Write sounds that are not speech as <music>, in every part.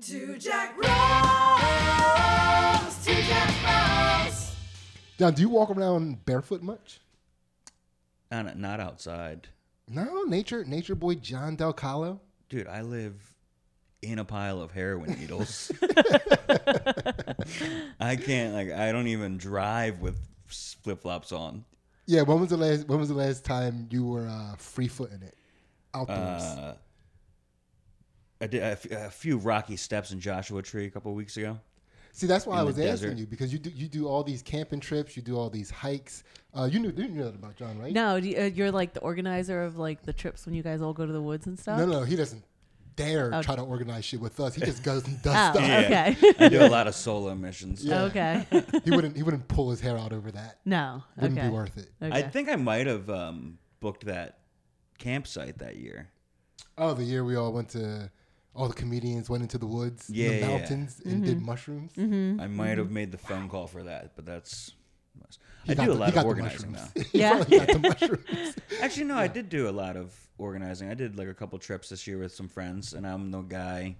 Two Jack Rose, two Jack Rose. John, do you walk around barefoot much? Not, not outside. No, nature, nature boy John Del Calo. Dude, I live in a pile of heroin needles. <laughs> I can't like I don't even drive with flip flops on. Yeah, when was the last? When was the last time you were uh, free footing it outdoors? Uh, I did a, f- a few rocky steps in Joshua Tree a couple weeks ago. See, that's why I the was asking you because you do you do all these camping trips, you do all these hikes. Uh, you knew you knew that about John, right? No, you, uh, you're like the organizer of like the trips when you guys all go to the woods and stuff. no, no, he doesn't dare Okay. try to organize shit with us. He just goes and <laughs> does Oh, stuff. okay. I do a <laughs> lot of solo missions. Yeah. okay. <laughs> He wouldn't he wouldn't pull his hair out over that. No. Wouldn't okay. be worth it. Okay. I think I might have um, booked that campsite that year. Oh, the year we all went to, all the comedians went into the woods, Yeah, in the yeah, yeah. mountains, and Mm-hmm. did mushrooms. I might have made the phone call for that, but that's. He I got do a lot of organizing now. <laughs> He Yeah. probably got the mushrooms. <laughs> Actually, no, I did do a lot of organizing. I did like a couple trips this year with some friends, and I'm the guy,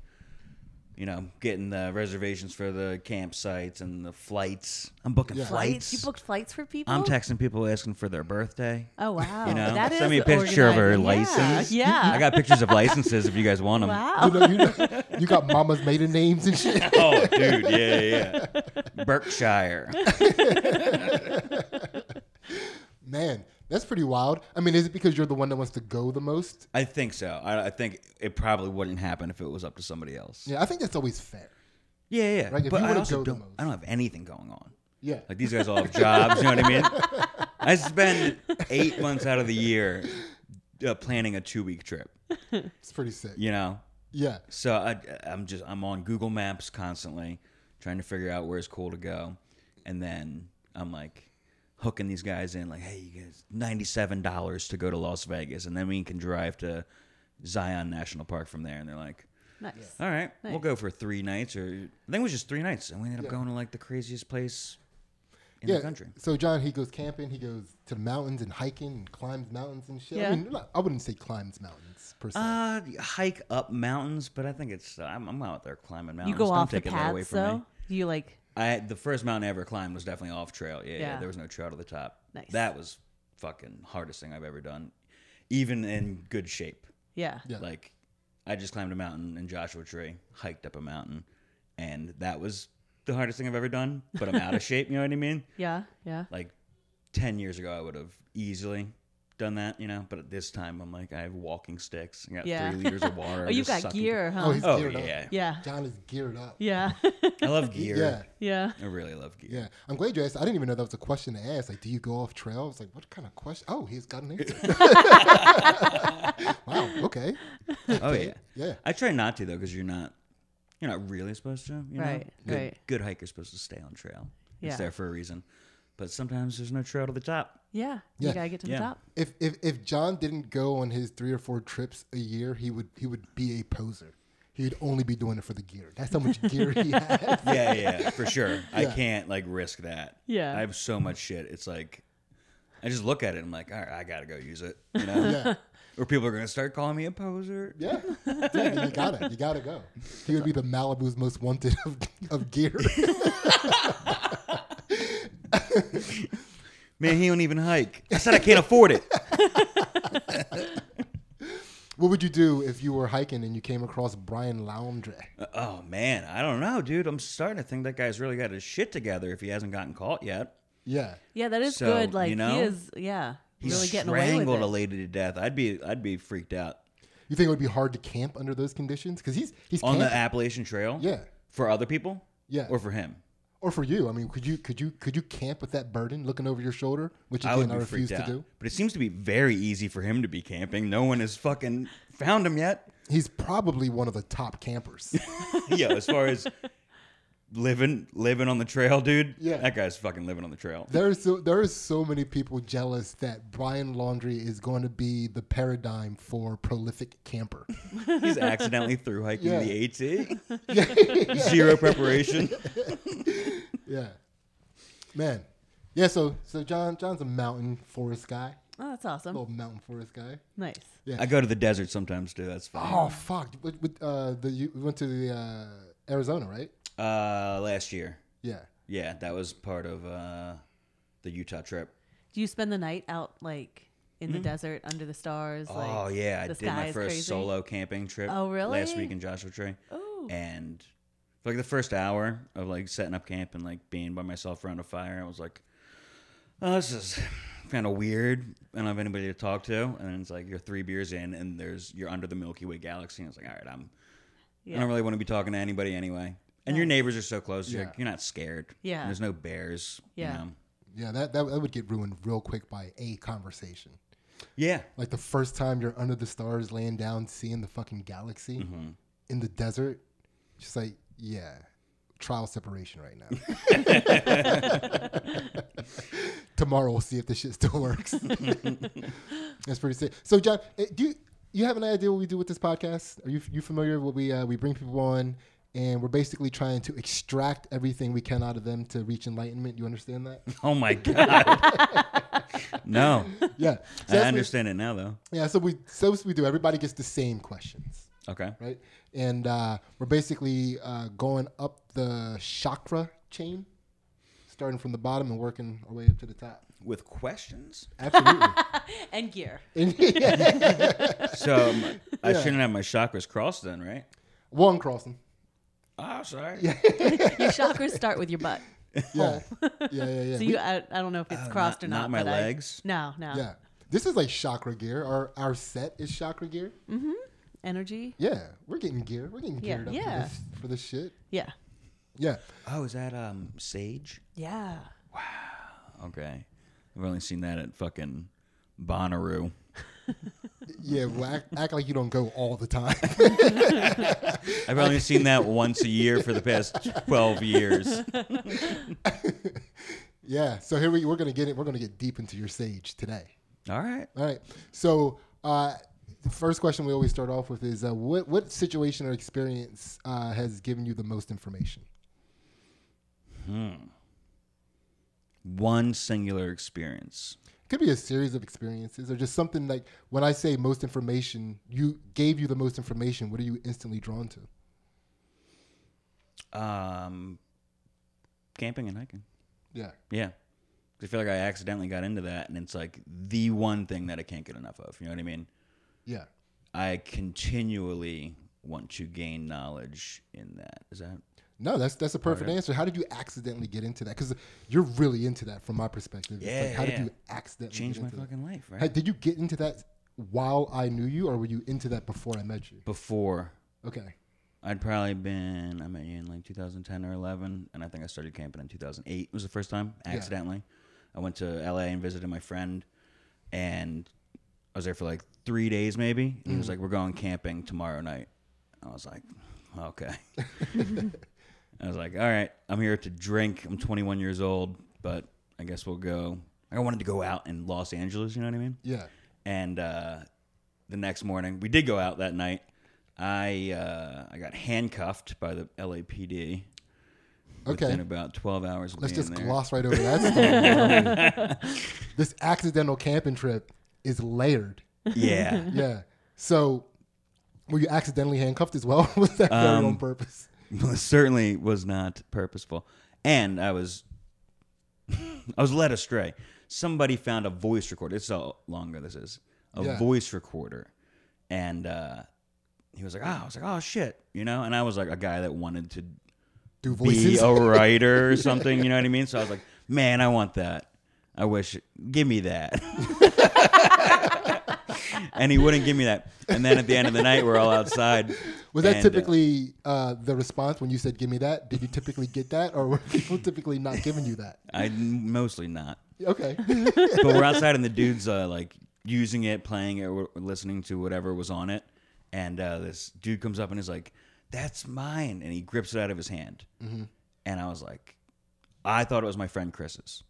you know, getting the reservations for the campsites and the flights. I'm booking Yeah. flights. You booked flights for people. I'm texting people asking for their birthday. Oh wow. You know, that send is me a picture of her organizing. Yeah, license. Yeah. I got pictures of licenses if you guys want them. Wow. You know, you know, you got mama's maiden names and shit. <laughs> Oh, dude, yeah, yeah, yeah. <laughs> Berkshire. Man, that's pretty wild. I mean, is it because you're the one that wants to go the most? I think so. I, I think it probably wouldn't happen if it was up to somebody else. Yeah, I think that's always fair. Yeah, yeah. Right, if but you I wanna also go the don't. most. I don't have anything going on. Yeah. Like these guys all have jobs. You know what I mean? <laughs> I spend eight months out of the year uh, planning a two-week trip. It's pretty sick. You know, Yeah. so I, I'm just I'm on Google Maps constantly trying to figure out where's cool to go, and then I'm like hooking these guys in like, hey, you guys, ninety-seven dollars to go to Las Vegas, and then we can drive to Zion National Park from there, and they're like. nice. All right, we'll go for three nights, or I think it was just three nights, and we ended up Yeah. going to like the craziest place in yeah. the country. So John, he goes camping. He goes to the mountains and hiking and climbs mountains and shit. I Yeah. mean, not- I wouldn't say climbs mountains per se. Uh, hike up mountains, but I think it's I'm, I'm out there climbing mountains. You go Don't off the take that away from though. me. Do you like? I the first mountain I ever climbed was definitely off trail. Yeah, yeah, Yeah. there was no trail to the top. Nice. That was fucking hardest thing I've ever done, even in good shape. Yeah. Yeah. Like, I just climbed a mountain in Joshua Tree, hiked up a mountain, and that was the hardest thing I've ever done. But I'm out of <laughs> shape. You know what I mean? Yeah. Yeah. like 10 years ago i would have easily done that you know but at this time i'm like i have walking sticks i got Yeah. three liters of <laughs> water Oh, you just got gear, huh? oh, he's oh geared yeah, up. yeah yeah. John is geared up. Yeah. i love <laughs> gear Yeah. yeah. i really love gear Yeah, I'm glad you asked. I didn't even know that was a question to ask. Like, do you go off trail? I was like, what kind of question? Oh, he's got an answer. <laughs> wow. Okay. oh yeah Yeah. i try not to though because you're not you're not really supposed to you know Right, good, right. good hiker's supposed to stay on trail Yeah. it's there for a reason but sometimes there's no trail to the top Yeah. Yeah. You gotta get to the top. If if if John didn't go on his three or four trips a year, he would he would be a poser. He'd only be doing it for the gear. That's how much <laughs> gear he has. yeah yeah for sure i can't like risk that Yeah. i have so much shit it's like i just look at it and i'm like all right i gotta go use it you know Yeah. or people are gonna start calling me a poser Yeah. yeah. You gotta. You gotta go. He would be the Malibu's most wanted of, of gear. <laughs> <laughs> Man, he don't even hike. I said I can't afford it. <laughs> what would you do if you were hiking and you came across Brian Laundrie? Uh, oh man, I don't know, dude. I'm starting to think that guy's really got his shit together if he hasn't gotten caught yet. Yeah. Yeah, that is So, good. Like you know, he is. Yeah. He's really getting away with strangled it. a lady to death. I'd be, I'd be freaked out You think it would be hard to camp under those conditions? Because he's he's on the camping. Appalachian Trail. Yeah. for other people. Yeah. or for him. Or for you. I mean, could you could you could you camp with that burden looking over your shoulder, which I again would I, refuse to out. do? But it seems to be very easy for him to be camping. No one has fucking found him yet. He's probably one of the top campers. <laughs> yeah, as far as living living on the trail, dude. Yeah. that guy's fucking living on the trail. There's so there is so many people jealous that Brian Laundrie is going to be the paradigm for prolific camper. <laughs> He's accidentally through hiking Yeah. the AT. <laughs> Zero preparation. <laughs> Yeah, man. Yeah, so so John John's a mountain forest guy, Oh, that's awesome. little mountain forest guy. Nice. Yeah. I go to the desert sometimes too. That's fine. Oh fuck! With, with, uh, the you went to the uh, Arizona, right? Uh, last year. Yeah. Yeah, that was part of uh, the Utah trip. Do you spend the night out like in the desert under the stars? Oh like, yeah, I did my first crazy? solo camping trip. Oh, really? Last week in Joshua Tree. Oh. And for like the first hour of like setting up camp and like being by myself around a fire, I was like, "Oh, this is kind of weird." I don't have anybody to talk to, and it's like you're three beers in, and there's you're under the Milky Way galaxy. And I was like, "All right, I'm. I don't really want to be talking to anybody anyway." And your neighbors are so close. You're, Yeah. like, you're not scared. Yeah. There's no bears. Yeah. You know? Yeah, that, that that would get ruined real quick by a conversation. Yeah. Like the first time you're under the stars, laying down, seeing the fucking galaxy Mm-hmm. in the desert, just like yeah, trial separation right now. <laughs> Tomorrow we'll see if this shit still works. <laughs> That's pretty sick. So John, eh, do you you have an idea what we do with this podcast? Are you you familiar with what we uh, we bring people on? And we're basically trying to extract everything we can out of them to reach enlightenment. You understand that? <laughs> Oh my god. <laughs> no. Yeah. So I that's what- understand it now though. Yeah, so we so we do. Everybody gets the same questions, Okay. right? And uh, we're basically uh, going up the chakra chain, starting from the bottom and working our way up to the top. With questions? Absolutely. <laughs> and gear. And- yeah. So um, I Yeah. shouldn't have my chakras crossed then, right? One crossing. Oh, sorry. <laughs> Your chakras start with your butt. Yeah. Yeah, yeah, yeah. <laughs> So you, I, I don't know if it's Oh, crossed not- or not. not my but I- legs? no, no. yeah. This is like chakra gear. Our our set is chakra gear. Mm-hmm. Energy. Yeah, we're getting gear. We're getting Yeah, geared up yeah. for this for this shit. Yeah. Yeah. Oh, is that um sage? Yeah. Wow. Okay. I've only seen that at fucking Bonnaroo. <laughs> Yeah, well, act, act like you don't go all the time. <laughs> I've only seen that once a year for the past 12 years. <laughs> yeah. So here we we're gonna get it. We're gonna get deep into your sage today. All right. All right. So uh, the first question we always start off with is uh, what what situation or experience uh, has given you the most information? Hmm. One singular experience. Could be a series of experiences or just something like when I say most information, you gave you the most information. What are you instantly drawn to? Um, camping and hiking. Yeah. Yeah. I feel like I accidentally got into that, and it's like the one thing that I can't get enough of. You know what I mean? Yeah. I continually want to gain knowledge in that. Is that? No, that's that's a perfect answer. How did you accidentally get into that? Because you're really into that from my perspective. Yeah, like, how yeah. did you accidentally change my into that? fucking life, right? Hey, did you get into that while I knew you, or were you into that before I met you? Before Okay. I'd probably been I met you in like 2010 or 11, and I think I started camping in 2008. It Was the first time Yeah. accidentally. I went to LA and visited my friend, and I was there for like three days maybe. And he was mm. like, "We're going camping tomorrow night." I was like, "Okay." <laughs> <laughs> I was like, "All right, I'm here to drink. I'm 21 years old, but I guess we'll go." I wanted to go out in Los Angeles. You know what I mean? Yeah. and uh, the next morning we did go out that night. I uh, I got handcuffed by the LAPD Okay. within about twelve hours. Of Let's just there. gloss right over that story. <laughs> this accidental camping trip is layered. Yeah, Yeah. So, were you accidentally handcuffed as well? <laughs> was that Um, on purpose? <laughs> Certainly was not purposeful, and I was <laughs> I was led astray. Somebody found a voice recorder. It's how long ago this is. A Yeah. voice recorder, and uh, he was like, "Oh," I was like, "Oh shit," you know. And I was like a guy that wanted to Do be a <laughs> writer or something. You know what I mean? So I was like, man, I want that. I wish, give me that. And he wouldn't give me that. And then at the end of the night, we're all outside. was that and, uh, typically uh, the response when you said, "Give me that"? Did you typically get that, or were <laughs> people typically not giving you that? I mostly not. Okay. But we're outside, and the dude's uh, like using it, playing it, or listening to whatever was on it. And uh, this dude comes up and is like, "That's mine," and he grips it out of his hand. And I was like, I thought it was my friend Chris's.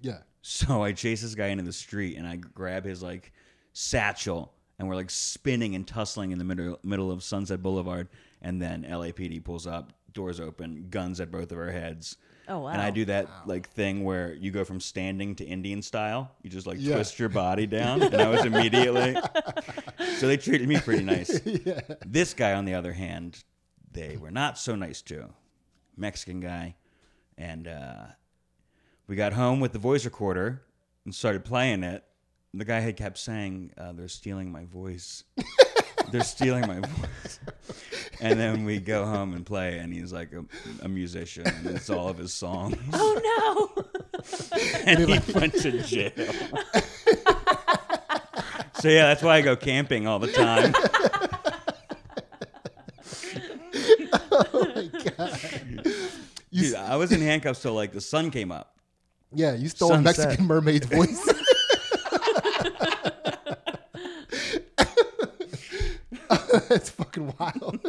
yeah. So I chase this guy into the street and I grab his like satchel and we're like spinning and tussling in the middle middle of Sunset Boulevard and then LAPD pulls up, doors open, guns at both of our heads. Oh, wow. And I do that like thing where you go from standing to Indian style. You just like Yeah. twist your body <laughs> down and I was immediately <laughs> So they treated me pretty nice. <laughs> This guy on the other hand they were not so nice to. Mexican guy, and uh, we got home with the voice recorder and started playing it. And the guy had kept saying, uh, "They're stealing my voice. <laughs> They're stealing my voice." And then we go home and play, and he's like a, a musician, and it's all of his songs. Oh no! <laughs> and he went to jail. <laughs> so yeah, that's why I go camping all the time. oh my god. You, Dude, I was in handcuffs till like the sun came up. yeah, you stole a Sunset. Mexican mermaid's voice. <laughs> That's fucking wild. <laughs>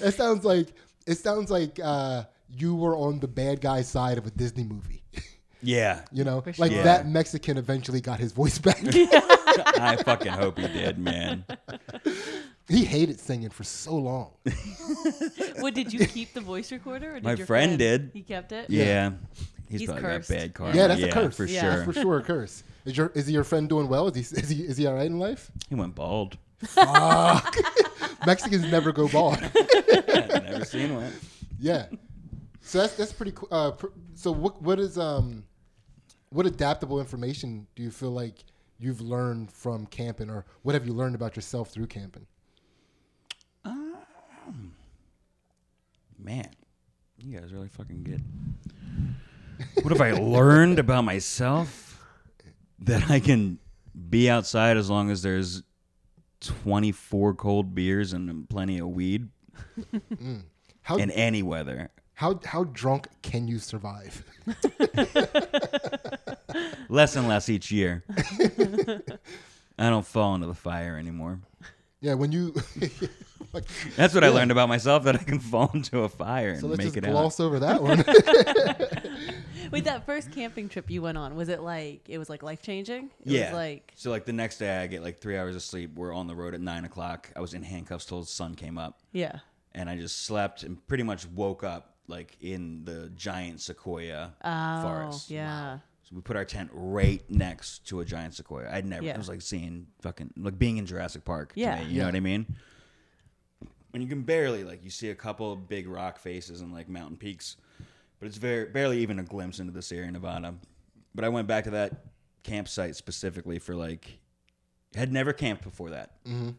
it sounds like it sounds like uh, you were on the bad guy side of a Disney movie. <laughs> Yeah, You know, For like sure. that Mexican eventually got his voice back. I fucking hope he did, man. he hated singing for so long. what did you keep the voice recorder? Or did My your friend did. He kept it. Yeah, he's, He's probably cursed. got bad karma. Yeah, that's a curse. for Yeah. sure. That's for sure a curse. Is your is your friend doing well? Is he is he is he all right in life? He went bald. Mexicans never go bald. I've never seen one. Yeah. So that's that's pretty cool. Uh, pr- so what what is um what adaptable information do you feel like you've learned from camping, or what have you learned about yourself through camping? Um, Man, you guys really fucking good. What have I <laughs> learned about myself? That I can be outside as long as there's 24 cold beers and plenty of weed mm. How in any weather. how how drunk can you survive? <laughs> Less and less each year. <laughs> I don't fall into the fire anymore. Yeah, when you <laughs> like, That's what I learned about myself that I can fall into a fire and so let's make just it out. gloss over that one. <laughs> Wait, that first camping trip you went on was it like it was like life changing? It yeah. Was like so like the next day I get like three hours of sleep. We're on the road at nine o'clock. I was in handcuffs till the sun came up. yeah. and I just slept and pretty much woke up like in the giant sequoia Oh forest. yeah. So we put our tent right next to a giant sequoia. I'd never. Yeah. It was like seeing fucking like being in Jurassic Park. to Yeah. me, you Yeah. know what I mean. And you can barely like you see a couple of big rock faces and like mountain peaks, but it's very barely even a glimpse into the Sierra Nevada. But I went back to that campsite specifically for like had never camped before that. Mm-hmm.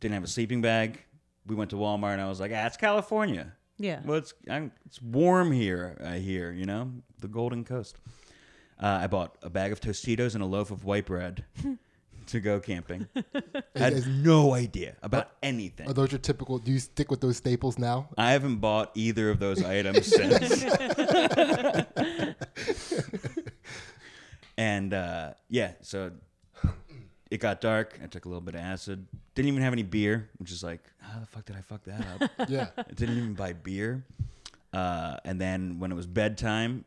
Didn't have a sleeping bag. We went to Walmart and I was like, ah, it's California. Yeah. Well, it's I'm, it's warm here. I hear you know the Golden Coast. Uh, I bought a bag of Tostitos and a loaf of white bread <laughs> to go camping. <laughs> I had Is- no idea about anything. Are those your typical? Do you stick with those staples now? I haven't bought either of those items <laughs> since. and uh, yeah, so it got dark. I took a little bit of acid. Didn't even have any beer, which is like, how the fuck did I fuck that up? Yeah. I didn't even buy beer. Uh, and then when it was bedtime,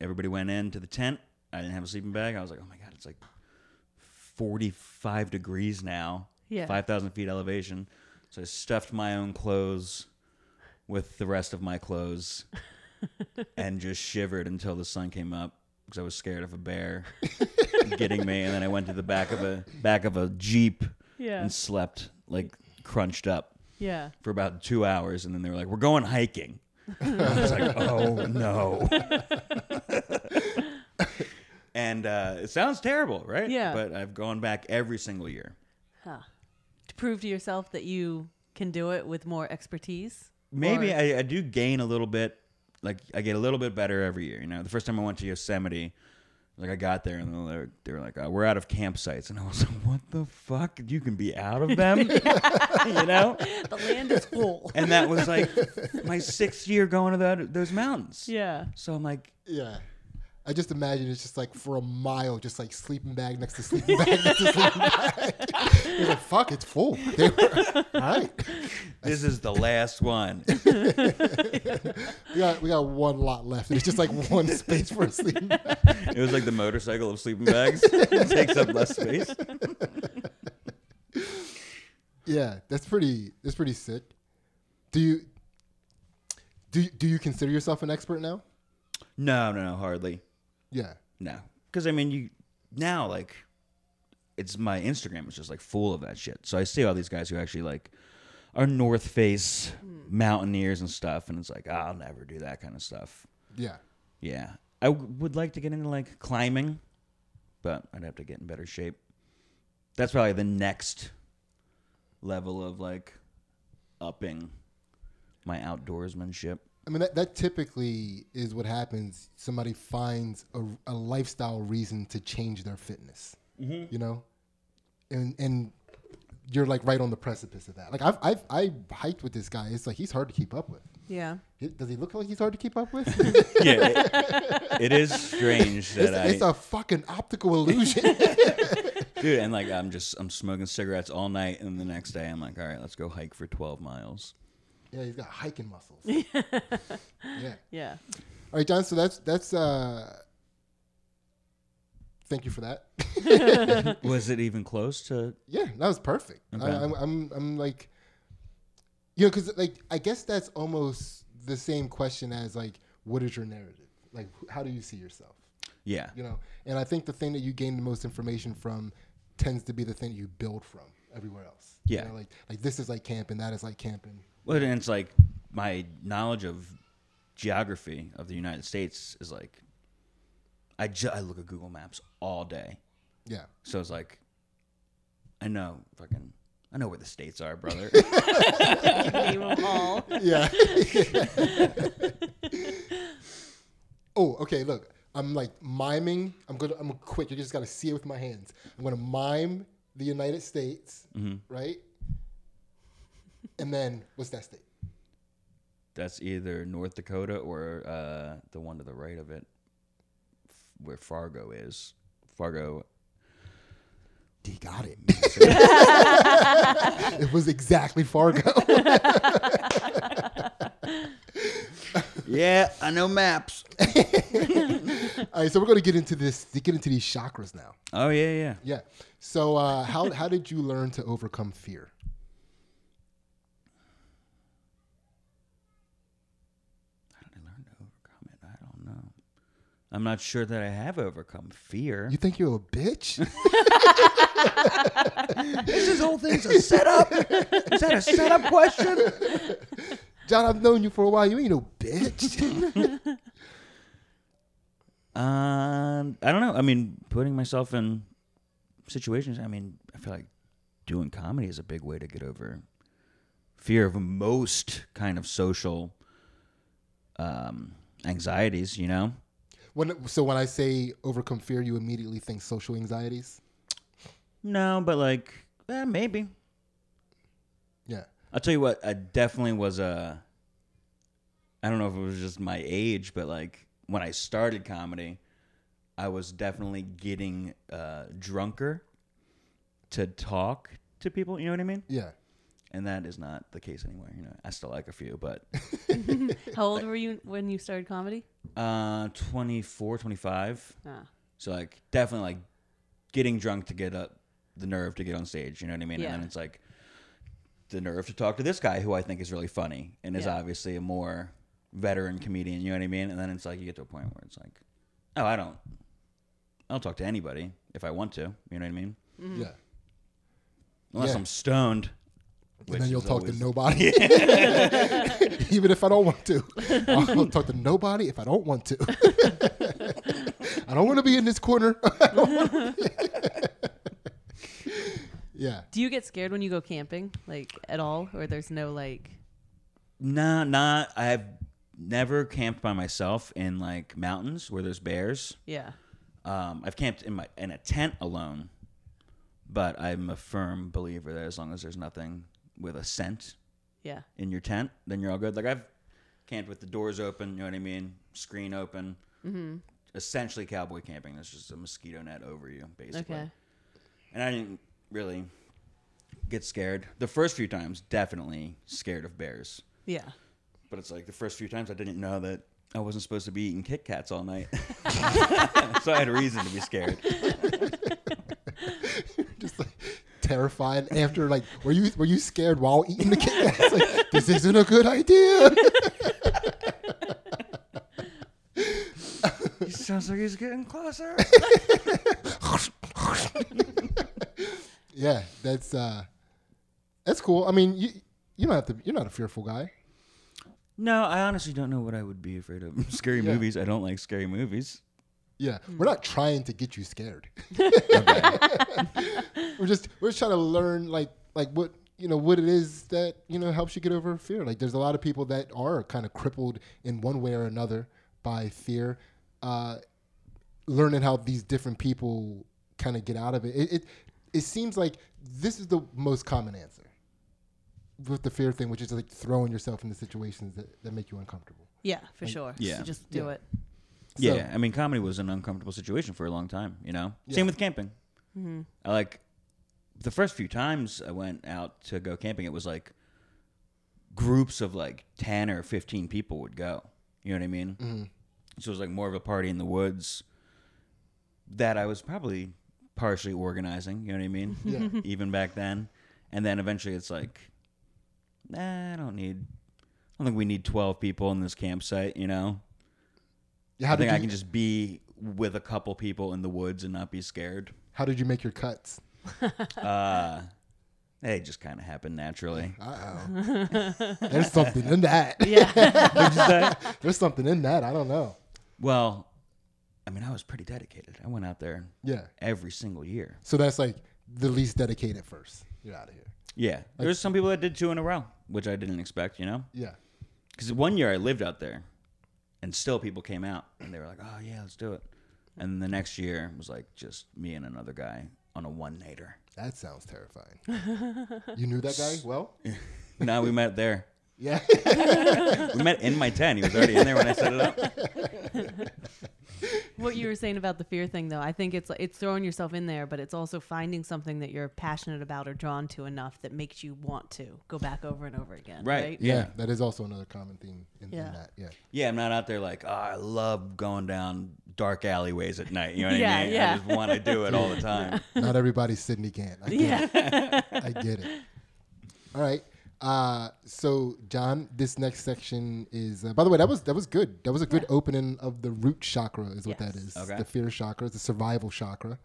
everybody went into the tent. I didn't have a sleeping bag. I was like, oh my God, it's like 45 degrees now. Yeah. 5,000 feet elevation. So I stuffed my own clothes with the rest of my clothes <laughs> and just shivered until the sun came up because I was scared of a bear <laughs> getting me. And then I went to the back of a back of a jeep Yeah. and slept like crunched up Yeah. for about two hours, and then they were like, "We're going hiking." I was like, <laughs> "Oh no!" And uh, it sounds terrible, right? Yeah. But I've gone back every single year. Huh. To prove to yourself that you can do it with more expertise. Maybe Or- I, I do gain a little bit. Like I get a little bit better every year. You know, the first time I went to Yosemite, like I got there and they were, they were like, uh, "We're out of campsites," and I was like, "What the fuck? You can be out of them?" <laughs> <laughs> you know. the land is full. And that was like my sixth year going to that, those mountains. yeah. So I'm like, Yeah. I just imagine it's just like for a mile, just like sleeping bag next to sleeping bag next to sleeping bag. <laughs> Like, fuck, it's full. They were, all right. this is the last one. <laughs> We got, we got one lot left. And it's just like one space for a sleeping bag. It was like the motorcycle of sleeping bags. it takes up less space. Yeah, that's pretty, that's pretty sick. Do you, do, do you consider yourself an expert now? No, no, no, hardly. Yeah. No, because I mean, you now like it's my Instagram is just like full of that shit. So I see all these guys who actually like are North Face mountaineers and stuff, and it's like "Ah, I'll never do that kind of stuff. Yeah. Yeah, I w- would like to get into like climbing, but I'd have to get in better shape. That's probably the next level of like upping my outdoorsmanship. I mean, that, that typically is what happens. Somebody finds a, a lifestyle reason to change their fitness, mm-hmm. you know, and and you're like right on the precipice of that. Like I've I've I hiked with this guy. It's like he's hard to keep up with. Yeah. He- Does he look like he's hard to keep up with? <laughs> Yeah, it, it is strange <laughs> that it's, I, it's a fucking optical illusion. <laughs> dude, and like I'm just I'm smoking cigarettes all night, and the next day I'm like, all right, let's go hike for 12 miles. Yeah, he's got hiking muscles. <laughs> yeah. Yeah. All right, John. So that's that's. uh Thank you for that. <laughs> Was it even close to? Yeah, that was perfect. Okay. I, I'm, I'm, I'm like, you know, because like I guess that's almost the same question as like, what is your narrative? Like, wh- how do you see yourself? Yeah, You know, and I think the thing that you gain the most information from tends to be the thing you build from everywhere else. You Yeah. know, like like this is like camping, that is like camping. Well, and it's like my knowledge of geography of the United States is like, I ju- I look at Google Maps all day, Yeah. so it's like, I know fucking, I know where the states are, brother. Name 'em all. Yeah. <laughs> oh, okay. Look, I'm like miming. I'm gonna. I'm quick. You just gotta see it with my hands. I'm gonna mime the United States, mm-hmm. right? And then what's that state? That's either North Dakota or uh, the one to the right of it, where Fargo is. Fargo. D got it. <laughs> it was exactly Fargo. <laughs> Yeah, I know maps. <laughs> All right, so we're gonna get into this. Get into these chakras now. Oh yeah, yeah. Yeah. So uh, how how did you learn to overcome fear? How did I learn to overcome it? I don't know. I'm not sure that I have overcome fear. You think you're a bitch? <laughs> this whole thing's a setup. Is that a setup question? John, I've known you for a while. You ain't no bitch. <laughs> Um, I don't know. I mean, putting myself in situations. I mean, I feel like doing comedy is a big way to get over fear of most kind of social um, anxieties. You know. When so when I say overcome fear, you immediately think social anxieties. No, but like, eh, maybe. Yeah. I'll tell you what. I definitely was a. I don't know if it was just my age, but like when I started comedy, I was definitely getting uh, drunker to talk to people. You know what I mean? Yeah. And that is not the case anymore. You know, I still like a few, but <laughs> How old <laughs> were you when you started comedy? uh, 24, 25. Ah. So like definitely like getting drunk to get up the nerve to get on stage. You know what I mean? Yeah. And then it's like the nerve to talk to this guy who I think is really funny and is Yeah. obviously a more veteran comedian. You know what I mean? And then it's like you get to a point where it's like, oh, I don't, I'll talk to anybody if I want to. You know what I mean? Yeah. Unless Yeah. I'm stoned. And then you'll talk always- to nobody. <laughs> Even if I don't want to. I'll, <laughs> I'll talk to nobody if I don't want to. <laughs> I don't want to be in this corner. Don't wanna be- yeah. Do you get scared when you go camping, like at all, or there's no like? Nah, nah. I've never camped by myself in like mountains where there's bears. Yeah. Um, I've camped in my in a tent alone, but I'm a firm believer that as long as there's nothing with a scent Yeah. in your tent, then you're all good. Like I've camped with the doors open, you know what I mean, screen open. Mm-hmm. Essentially, cowboy camping. There's just a mosquito net over you, basically. Okay. And I didn't really get scared. The first few times, definitely scared of bears. Yeah. But it's like the first few times I didn't know that I wasn't supposed to be eating Kit Kats all night. <laughs> <laughs> so I had a reason to be scared. <laughs> Terrified after like were you were you scared while eating the Kit <laughs> Kats? Like, this isn't a good idea. <laughs> He sounds like he's getting closer. <laughs> yeah, that's uh that's cool. I mean, you you don't have to. You're not a fearful guy. No, I honestly don't know what I would be afraid of. scary Yeah. movies. I don't like scary movies. Yeah, Hmm. we're not trying to get you scared. <laughs> We're just we're just trying to learn like like what you know what it is that you know helps you get over fear. Like there's a lot of people that are kind of crippled in one way or another by fear. Uh, learning how these different people kind of get out of it. It, it it seems like this is the most common answer with the fear thing, which is like throwing yourself into situations that, that make you uncomfortable. Yeah, for sure. yeah. So just do Yeah. it. Yeah, I mean, comedy was an uncomfortable situation for a long time. You know, Yeah. same with camping. I like the first few times I went out to go camping. It was like groups of like ten or fifteen people would go. You know what I mean? Mm-hmm. So it was like more of a party in the woods that I was probably partially organizing. You know what I mean? <laughs> Yeah. <laughs> Even back then, and then eventually it's like, nah, I don't need. I don't think we need twelve people in this campsite. You know, How I think you, I can just be with a couple people in the woods and not be scared. how did you make your cuts? <laughs> Uh, it just kind of happened naturally. <laughs> Uh oh. There's something in that. <laughs> Yeah. There's something in that. I don't know. Well, I mean, I was pretty dedicated. I went out there Yeah. every single year. So that's like the least dedicated first. You're out of here. Yeah, there's some people that did two in a row, which I didn't expect. You know, Yeah. because one year I lived out there, and still people came out and they were like, "Oh yeah, let's do it." And the next year was like just me and another guy on a one nighter. That sounds terrifying. <laughs> you knew that guy well? <laughs> now we met there. Yeah. <laughs> We met in my tent. He was already in there when I set it up. <laughs> what you were saying about the fear thing, though, I think it's it's throwing yourself in there, but it's also finding something that you're passionate about or drawn to enough that makes you want to go back over and over again. Right. Right. yeah. Yeah. That is also another common theme in, in Yeah. that. Yeah. Yeah, I'm not out there like, oh, I love going down dark alleyways at night. You know what Yeah, I mean? yeah. I just want to do it all the <laughs> time. Not everybody's Sydney Gant. I get it. I get it. All right. Uh, so John, this next section is. Uh, by the way, that was that was good. That was a good opening of the root chakra, is what that Yes. is. Okay. The fear chakra, the survival chakra,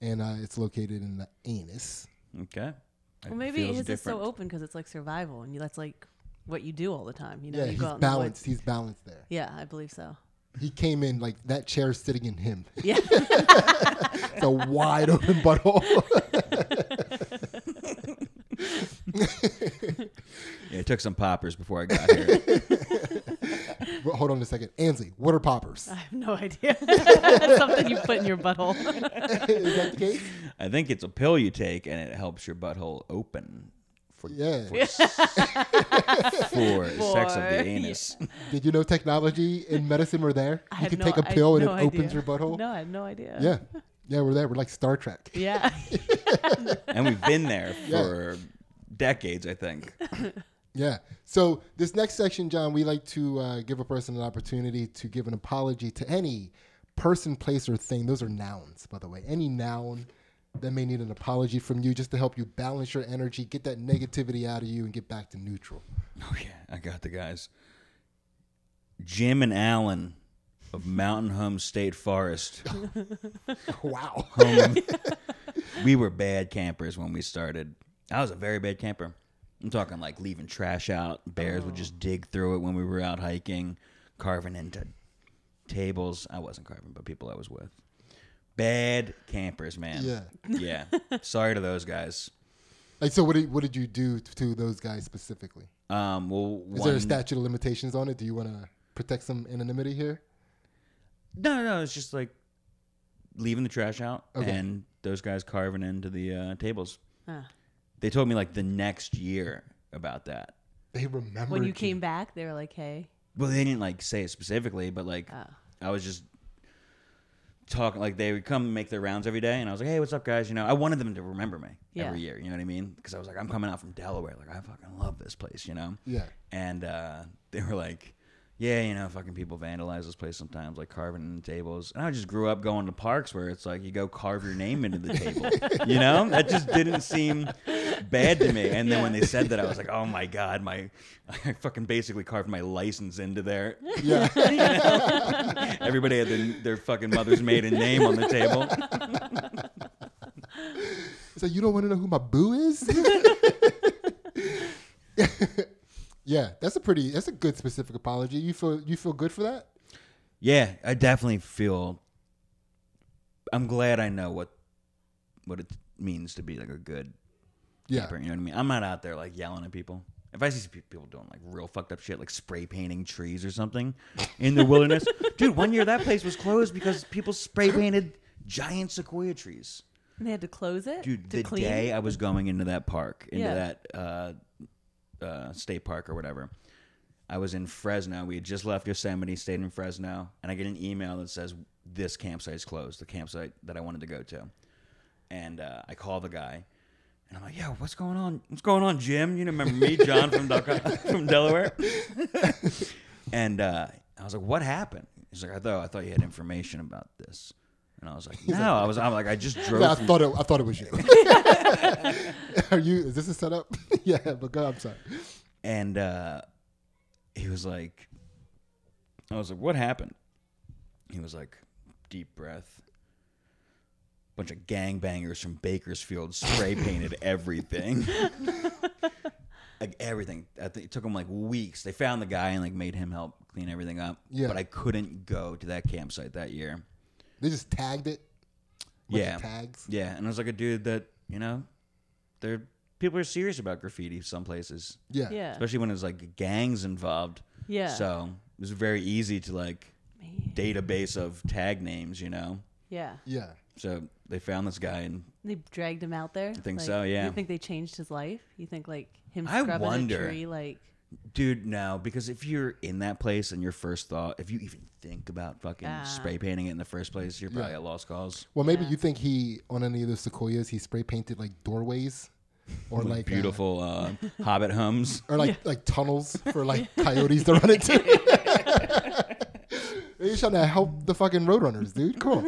and uh, it's located in the anus. Okay. Well, maybe feels his is so open because it's like survival, and you, that's like what you do all the time. You know, Yeah, you he's go out in the woods. balanced. He's balanced there. Yeah, I believe so. He came in like that chair is sitting in him. Yeah. <laughs> It's a wide open butthole. <laughs> <laughs> Yeah, it took some poppers before I got here. <laughs> Well, Hold on a second, Ansley. What are poppers? I have no idea. <laughs> Something you put in your butthole. is that the case? I think it's a pill you take and it helps your butthole open for Yeah. for, s- for sex of the anus. Did you know technology and medicine were there? I you had can no- take a I had pill and no it opens idea. your butthole. No, I had no idea. Yeah. Yeah, we're there. We're like Star Trek. Yeah. And we've been there Yeah. for decades, I think. <laughs> Yeah. So this next section, John, we like to uh, give a person an opportunity to give an apology to any person, place, or thing. Those are nouns, by the way. Any noun that may need an apology from you, just to help you balance your energy, get that negativity out of you, and get back to neutral. Oh yeah, I got the guys. Jim and Alan of Mountain Home State Forest. <laughs> wow. Home. we were bad campers when we started. I was a very bad camper. I'm talking like leaving trash out. Bears would just dig through it when we were out hiking, carving into tables. I wasn't carving, but people I was with. Bad campers, man. Yeah. <laughs> Yeah. Sorry to those guys. Like, so what did, what did you do to those guys specifically? Um, well, Is one, there a statute of limitations on it? Do you want to protect some anonymity here? No, no, no, it's just like leaving the trash out Okay. and those guys carving into the uh, tables. Huh. They told me like the next year about that. They remember When you came back, they were like, "Hey, Well, they didn't like say it specifically, but like oh, I was just talking. Like they would come and make their rounds every day, and I was like, "Hey, what's up, guys?" You know, I wanted them to remember me Yeah. every year. You know what I mean? Because I was like, I'm coming out from Delaware. Like I fucking love this place. You know? Yeah. And uh, they were like, "Yeah, you know, fucking people vandalize this place sometimes, like carving in the tables." And I just grew up going to parks where it's like you go carve your name into the table. <laughs> you know, that just didn't seem bad to me. And then when they said that, I was like, "Oh my god, my I fucking basically carved my license into there." Yeah. <laughs> Everybody had their, their fucking mother's maiden name on the table. So you don't want to know who my boo is? <laughs> Yeah, that's a pretty. That's a good specific apology. You feel you feel good for that? Yeah, I definitely feel. I'm glad I know what what it means to be like a good Yeah, camper. You know what I mean? I'm not out there like yelling at people. If I see pe- people doing like real fucked up shit, like spray painting trees or something in the wilderness, <laughs> dude. One year that place was closed because people spray painted giant sequoia trees. And they had to close it. Dude, the clean? day I was going into that park, into Yeah. that uh, uh, state park or whatever, I was in Fresno. We had just left Yosemite, stayed in Fresno, and I get an email that says this campsite is closed, the campsite that I wanted to go to. And uh, I call the guy, and I'm like, "Yo, what's going on? What's going on, Jim? You know, remember me, John from Del- <laughs> from Delaware?" <laughs> and uh, I was like, "What happened?" He's like, "I thought I thought you had information about this." And I was like, "No, I was. I'm like, I just <laughs> drove." Yeah, I thought it. I thought it was you. Are you? Is this a setup? yeah, but go. I'm sorry. and uh, he was like, I was like, what happened? He was like, deep breath. Bunch of gangbangers from Bakersfield spray painted <laughs> everything. like everything. I think it took them like weeks. They found the guy and like made him help clean everything up. Yeah. But I couldn't go to that campsite that year. They just tagged it. Bunch Yeah. tags. Yeah, and I was like a dude that you know, they're people are serious about graffiti. Some places, Yeah. Yeah. especially when it's like gangs involved. Yeah. So it was very easy to like Man. database of tag names, you know. Yeah. Yeah. So they found this guy, and They dragged him out there. I think so, yeah. You think they changed his life? You think like him I scrubbing wonder. a tree, like dude, no, because if you're in that place and your first thought, if you even think about fucking Ah. spray painting it in the first place, you're probably at lost cause. Well, maybe Yeah. you think he on any of the sequoias he spray painted like doorways, or like uh, Beautiful uh, Hobbit hums. or like <laughs> like tunnels for like coyotes to run into. <laughs> He's trying to help the fucking roadrunners, dude. Cool.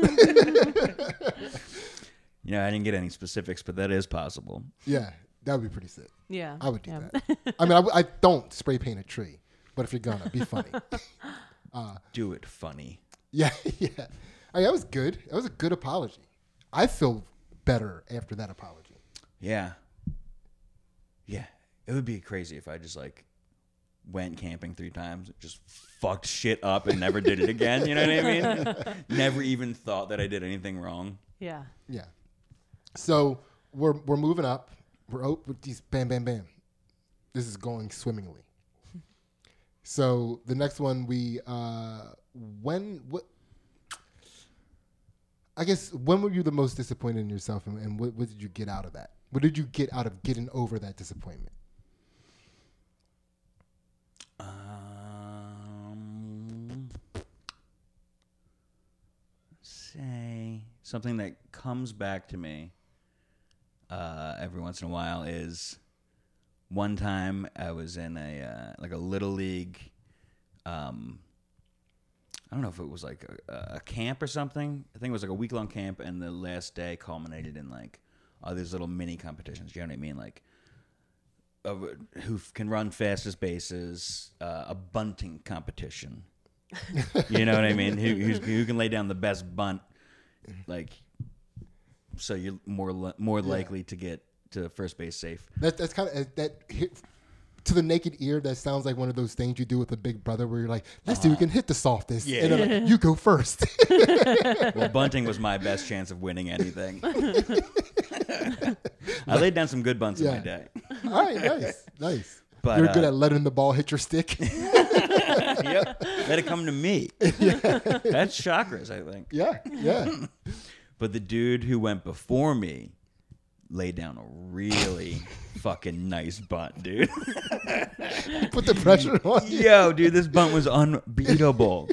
You know, I didn't get any specifics, but that is possible. yeah, that would be pretty sick. yeah. I would do yeah. that. I mean, I, w- I don't spray paint a tree, but if you're gonna, be funny. <laughs> Uh, do it funny. Yeah, <laughs> yeah. I mean, that was good. That was a good apology. I feel better after that apology. Yeah. Yeah. It would be crazy if I just like went camping three times, just fucked shit up and never did it again. You know what I mean? <laughs> never even thought that I did anything wrong. Yeah. Yeah. So we're we're moving up. We're out with these bam bam bam. This is going swimmingly. <laughs> So the next one we uh when what I guess when were you the most disappointed in yourself and, and what, what did you get out of that? What did you get out of getting over that disappointment? Um, say something that comes back to me uh, every once in a while is one time I was in a uh, like a little league. Um, I don't know if it was like a, a camp or something. I think it was like a week long camp, and the last day culminated in like all these little mini competitions. You know what I mean? Like who can run fastest bases, uh, a bunting competition. <laughs> you know what I mean? Who, who's, who can lay down the best bunt? Like, so you're more more likely to get to first base safe. That that's kind of that hit, to the naked ear. That sounds like one of those things you do with a big brother, where you're like, "Let's see who can hit the softest." Yeah. And they're like, you go first. <laughs> Well, bunting was my best chance of winning anything. <laughs> I laid down some good bunts in my day. All right, nice, nice. But, you're good uh, at letting the ball hit your stick. yep. Let it come to me. <laughs> That's chakras, I think. yeah, yeah. <laughs> But the dude who went before me laid down a really fucking nice bunt, dude. <laughs> Put the pressure on you. Yo, dude, this bunt was unbeatable.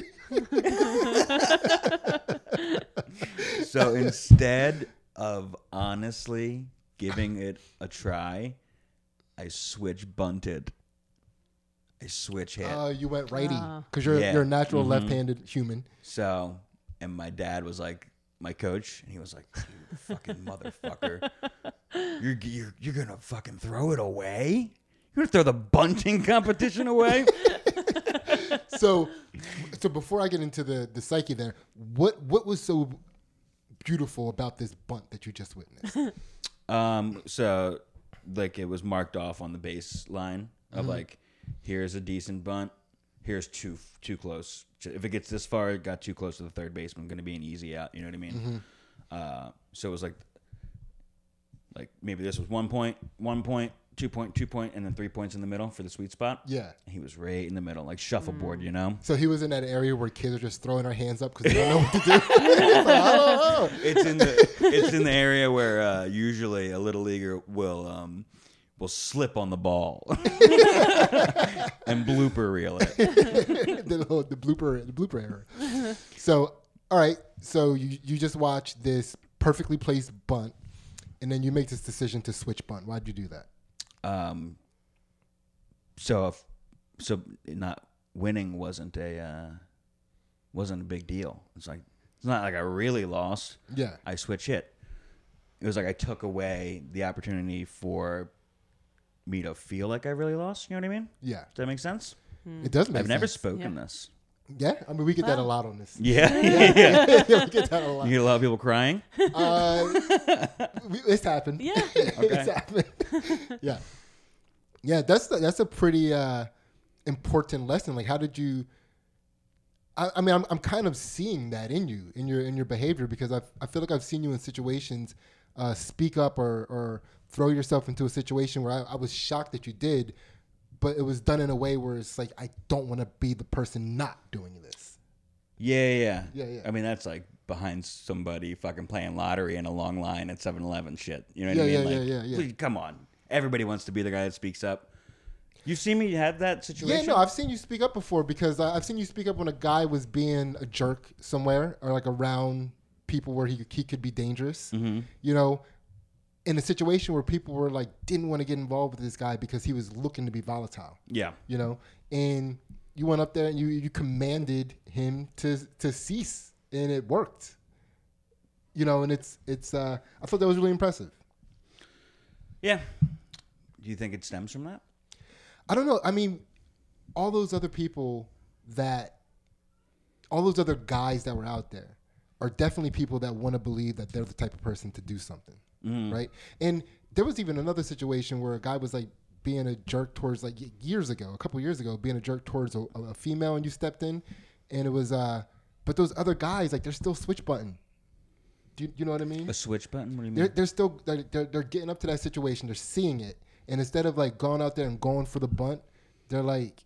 so instead of honestly giving it a try, I switch bunted. I switch hit. Uh, you went righty Ah. because you're Yeah. you're a natural Mhm. left-handed human. So, and my dad was like, my coach, and he was like, "You fucking motherfucker, you're, you're you're gonna fucking throw it away? You're gonna throw the bunting competition away?" <laughs> So, so before I get into the the psyche there, what what was so beautiful about this bunt that you just witnessed? <laughs> um, so like it was marked off on the baseline of like here's a decent bunt. Here's too too close. If it gets this far, it got too close to the third baseman. Going to be an easy out. You know what I mean? Mm-hmm. Uh, so it was like, like maybe this was one point, one point, two point, two point, and then three points in the middle for the sweet spot. Yeah. He was right in the middle, like shuffleboard. You know? So he was in that area where kids are just throwing their hands up because they don't know what to do. <laughs> It's like, I don't know. it's in the it's in the area where uh, usually a little leaguer will um, will slip on the ball <laughs> and blooper reel it. <laughs> the, the blooper the blooper error. So all right, so you you just watch this perfectly placed bunt, and then you make this decision to switch bunt. Why'd you do that? Um, so if, so not winning wasn't a uh, wasn't a big deal. It's like it's not like I really lost. Yeah, I switch it. It was like I took away the opportunity for me to feel like I really lost. You know what I mean? yeah, Does that make sense? it does make sense. I've never spoken Yeah. this. Yeah, I mean we get that a lot on this. Yeah, <laughs> yeah. <laughs> <laughs> yeah, we get that a lot. You get a lot of people crying. Uh, we- it's happened. Yeah. it's happened. yeah, yeah. That's the, that's a pretty uh, important lesson. Like, how did you? I, I mean, I'm, I'm kind of seeing that in you, in your in your behavior, because I I feel like I've seen you in situations uh, speak up or or throw yourself into a situation where I, I was shocked that you did, but it was done in a way where it's like I don't want to be the person not doing this. Yeah, yeah, Yeah, yeah. I mean, that's like behind somebody fucking playing lottery in a long line at 7-Eleven shit. You know what Yeah, I mean? yeah, like, yeah, yeah, yeah. please, come on. Everybody wants to be the guy that speaks up. You've seen me have that situation? Yeah, no, I've seen you speak up before because I've seen you speak up when a guy was being a jerk somewhere or like around people where he he could be dangerous. Mm-hmm. You know, in a situation where people were like didn't want to get involved with this guy because he was looking to be volatile. Yeah. You know, and you went up there and you you commanded him to to cease, and it worked. You know, and it's it's uh I thought that was really impressive. Yeah. Do you think it stems from that? I don't know. I mean, all those other people that, all those other guys that were out there are definitely people that want to believe that they're the type of person to do something, right? And there was even another situation where a guy was like being a jerk towards like years ago, a couple years ago, being a jerk towards a, a female, and you stepped in, and it was, uh, but those other guys like they're still switch button. Do you, you know what I mean? A switch button? What do you mean? they're, they're still they're, they're, they're getting up to that situation they're seeing it and instead of like going out there and going for the bunt they're like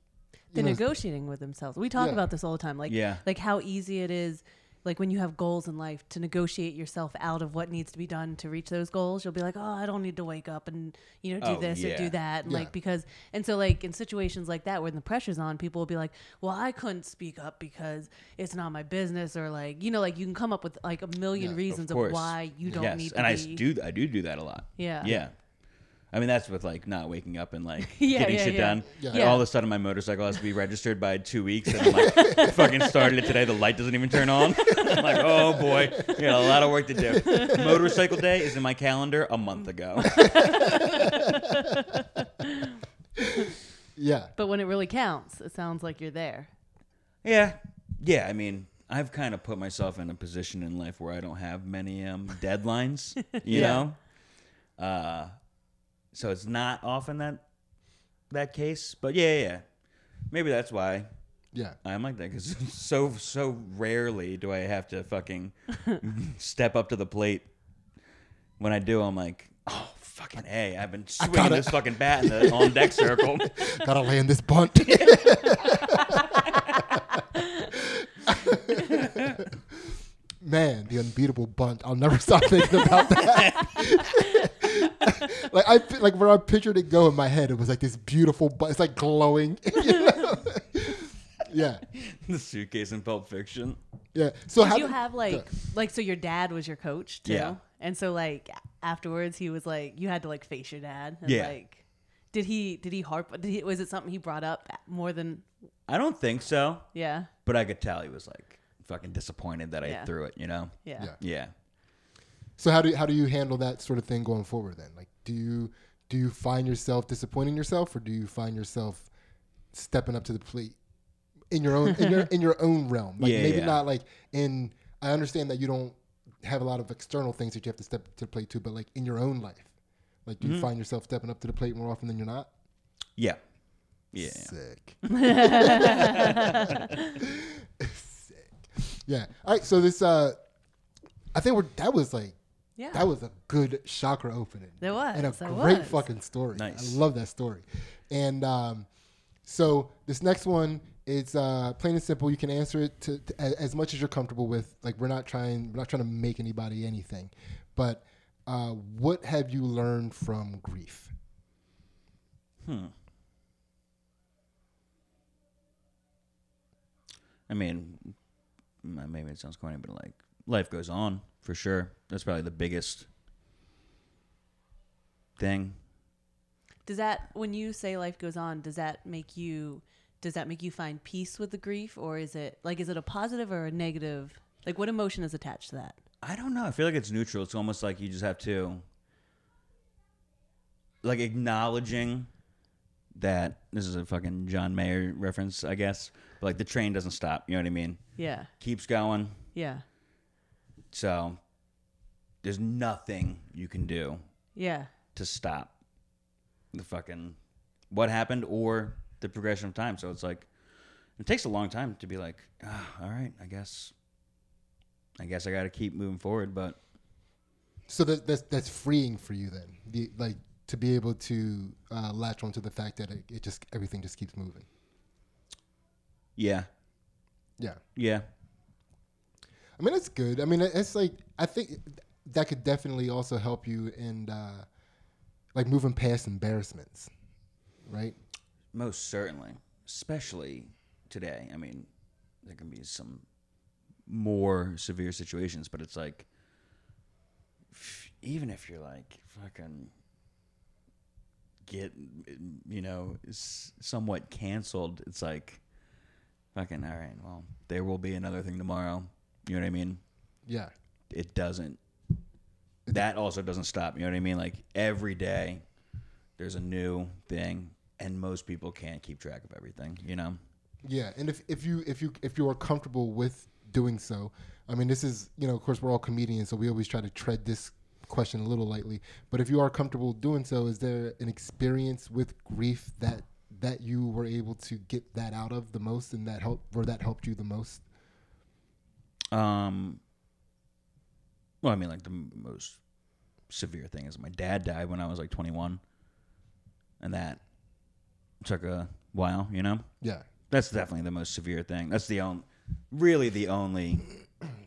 They're know, negotiating with themselves. We talk Yeah. about this all the time. Like, Yeah. like how easy it is. Like when you have goals in life to negotiate yourself out of what needs to be done to reach those goals, you'll be like, "Oh, I don't need to wake up and you know do Oh, this or do that." And Yeah. like because and so like in situations like that when the pressure's on, people will be like, "Well, I couldn't speak up because it's not my business," or like you know, like you can come up with like a million Yeah, reasons of, course. why you don't yes. need to and I be. do I do do that a lot. Yeah. Yeah. I mean that's with like not waking up and like <laughs> Yeah, getting yeah, shit yeah. done. Yeah. Like, Yeah. all of a sudden my motorcycle has to be registered by two weeks and I'm like <laughs> fucking started it today, the light doesn't even turn on. <laughs> I'm like, oh boy. We got a lot of work to do. Motorcycle day is in my calendar a month ago. yeah But when it really counts, it sounds like you're there. Yeah, yeah. I mean, I've kind of put myself in a position in life where I don't have many um, deadlines. You Yeah. know, uh, so it's not often that that case. But yeah, yeah. Maybe that's why yeah I'm like that because <laughs> so so rarely do I have to fucking <laughs> step up to the plate. When I do, I'm like, oh fucking a! I've been swinging gotta- this fucking bat in the on deck <laughs> circle. gotta land this bunt man the unbeatable bunt i'll never stop thinking about that like i pi- like where i pictured it go in my head it was like this beautiful bunt it's like glowing <laughs> you know? <laughs> yeah the suitcase in Pulp Fiction. yeah so Did how you did- have like like so your dad was your coach too? Yeah. And so like afterwards he was like you had to like face your dad and Yeah. like did he did he harp did he was it something he brought up more than I don't think so. yeah But I could tell he was like fucking disappointed that I Yeah. threw it, you know? yeah. Yeah. Yeah. So how do you, how do you handle that sort of thing going forward then? Like do you do you find yourself disappointing yourself or do you find yourself stepping up to the plate in your own in your in your own realm? Like Yeah, maybe yeah. not like in I understand that you don't have a lot of external things that you have to step to the plate to, but like in your own life. Like do Mm-hmm. you find yourself stepping up to the plate more often than you're not? Yeah. Yeah. Sick. <laughs> <laughs> Sick. Yeah. All right. So this, uh, I think we're that was like Yeah. that was a good chakra opening. There was, and a there great was. fucking story. Nice. I love that story. And um, so this next one is uh, plain and simple. You can answer it to, to as, as much as you're comfortable with. Like we're not trying we're not trying to make anybody anything, but uh, what have you learned from grief? Hmm. I mean, maybe it sounds corny, but like life goes on for sure. That's probably the biggest thing. Does that when you say life goes on, does that make you does that make you find peace with the grief or is it like is it a positive or a negative? Like what emotion is attached to that? I don't know. I feel like it's neutral. It's almost like you just have to like acknowledging that this is a fucking John Mayer reference, I guess. But like the train doesn't stop. You know what I mean? Yeah. Keeps going. Yeah. So there's nothing you can do Yeah. to stop the fucking what happened or the progression of time. So it's like it takes a long time to be like, ah, all right, I guess, I guess I got to keep moving forward. But So that, that's that's freeing for you then, the, like to be able to uh, latch onto the fact that it, it just everything just keeps moving. yeah, Yeah. yeah, I mean, it's good. I mean, it's like I think that could definitely also help you in uh, like moving past embarrassments, right? most certainly, especially today. I mean, there can be some more severe situations, but it's like even if you're like fucking get you know somewhat canceled it's like fucking all right well there will be another thing tomorrow you know what i mean Yeah. it doesn't that also doesn't stop you know what i mean like every day there's a new thing and most people can't keep track of everything you know Yeah, and if, if you if you if you are comfortable with doing so, I mean, this is you know, of course, we're all comedians, so we always try to tread this question a little lightly. But if you are comfortable doing so, is there an experience with grief that that you were able to get that out of the most, and that help where that helped you the most? Um. Well, I mean, like the most severe thing is my dad died when I was like 21, and that took a while. You know, Yeah, that's definitely the most severe thing. That's the only, really the only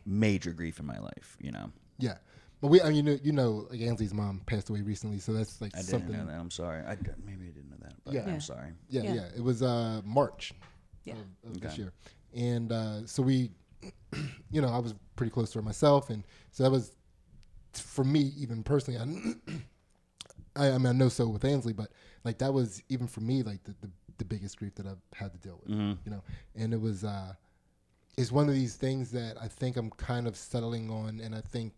major grief in my life. You know, yeah. But we, I mean, you know, you know, like Ansley's mom passed away recently, so that's like I didn't something. know that. I'm sorry. I d- maybe I didn't know that, but Yeah. I'm sorry. Yeah, Yeah. yeah, It was uh, March Yeah. of, of this year, and uh, so we, <clears throat> you know, I was pretty close to her myself, and so that was for me, even personally. I, <clears throat> I mean, I know so with Ansley, but like that was even for me, like the, the, the biggest grief that I've had to deal with, Mhm. you know, and it was, uh, it's one of these things that I think I'm kind of settling on, and I think,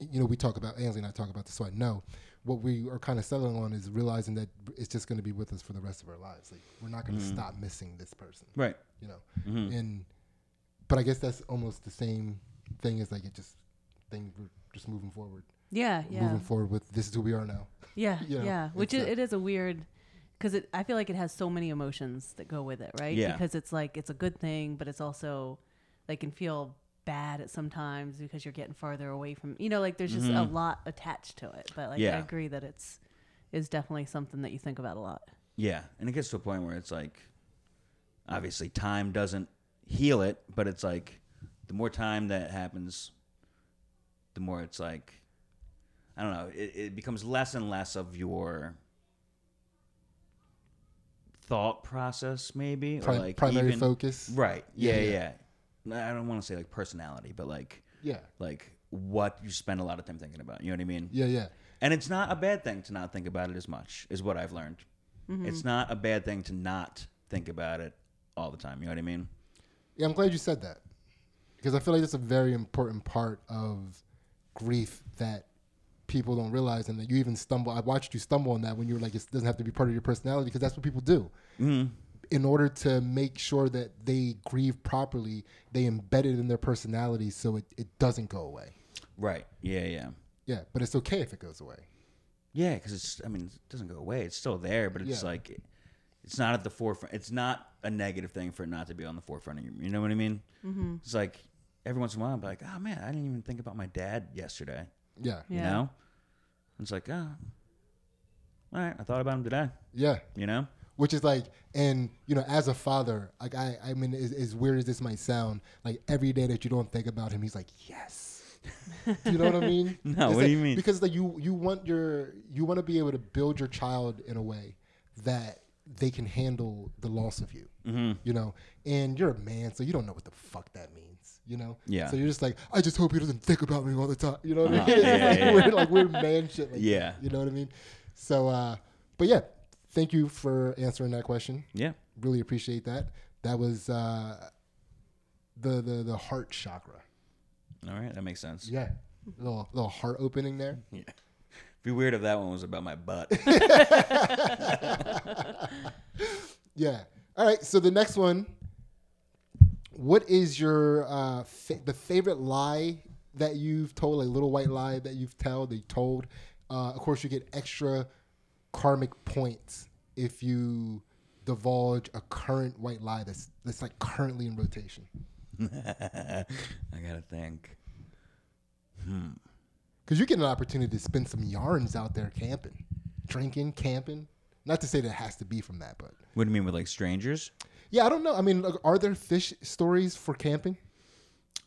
you know, we talk about Ansley and I talk about this, so I know what we are kind of settling on is realizing that it's just going to be with us for the rest of our lives. Like we're not going to stop missing this person, Right. you know. Mhm. And but I guess that's almost the same thing as like it just thing we're just moving forward, Yeah, yeah. moving forward with this is who we are now. Yeah, <laughs> you know, yeah. Which it's is, a- it is a weird because it. I feel like it has so many emotions that go with it, right? Yeah. Because it's like it's a good thing, but it's also like can feel bad at sometimes because you're getting farther away from. You know, like there's just a Mhm. lot attached to it. But like I agree that it's is definitely something that you think about a lot. Yeah, and it gets to a point where it's like, obviously, time doesn't heal it, but it's like, the more time that happens, the more it's like, I don't know, it, it becomes less and less of your thought process, maybe, Pri- or like primary even, focus, right? Yeah, Yeah, yeah. yeah. I don't want to say like personality, but like, Yeah, like what you spend a lot of time thinking about. You know what I mean? yeah, yeah. And it's not a bad thing to not think about it as much, is what I've learned. Mm-hmm. It's not a bad thing to not think about it all the time. You know what I mean? Yeah, I'm glad you said that because I feel like that's a very important part of grief that people don't realize, and that you even stumble. I watched you stumble on that when you were like, it doesn't have to be part of your personality because that's what people do. Mm-hmm. In order to make sure that they grieve properly, they embed it in their personality so it, it doesn't go away. Right. Yeah, yeah. Yeah, but it's okay if it goes away. Yeah, because it's, I mean, it doesn't go away. It's still there, but it's Yeah. like, it's not at the forefront. It's not a negative thing for it not to be on the forefront of your. You know what I mean? Mm-hmm. It's like every once in a while, I'm like, oh man, I didn't even think about my dad yesterday. Yeah. You Yeah. know? It's like, oh, all right, I thought about him today. Yeah. You know? Which is like, and you know, as a father, like I, I mean, as, as weird as this might sound, like every day that you don't think about him, he's like, yes. <laughs> do you know what I mean? <laughs> No, It's what do you mean? Because like you, you want your, you want to be able to build your child in a way that they can handle the loss of you. Mm-hmm. You know, and you're a man, so you don't know what the fuck that means. You know. Yeah. So you're just like, I just hope he doesn't think about me all the time. You know what I Uh-huh. mean? <laughs> Yeah, like yeah, yeah. like weird man shit. Like Yeah. that, you know what I mean? So, uh, but yeah, thank you for answering that question. Yeah. Really appreciate that. That was uh, the the the heart chakra. All right, that makes sense. Yeah, little little heart opening there. Yeah. Be weird if that one was about my butt. <laughs> Yeah. All right. So the next one. What is your uh, fa- the favorite lie that you've told? A little white lie that you've told. That you told. Uh, of course, you get extra karmic points if you divulge a current white lie that's that's like currently in rotation. <laughs> I gotta think. Because you get an opportunity to spend some yarns out there camping, drinking, camping. Not to say that it has to be from that, but What do you mean with like strangers? yeah, I don't know. I mean, like, are there fish stories for camping?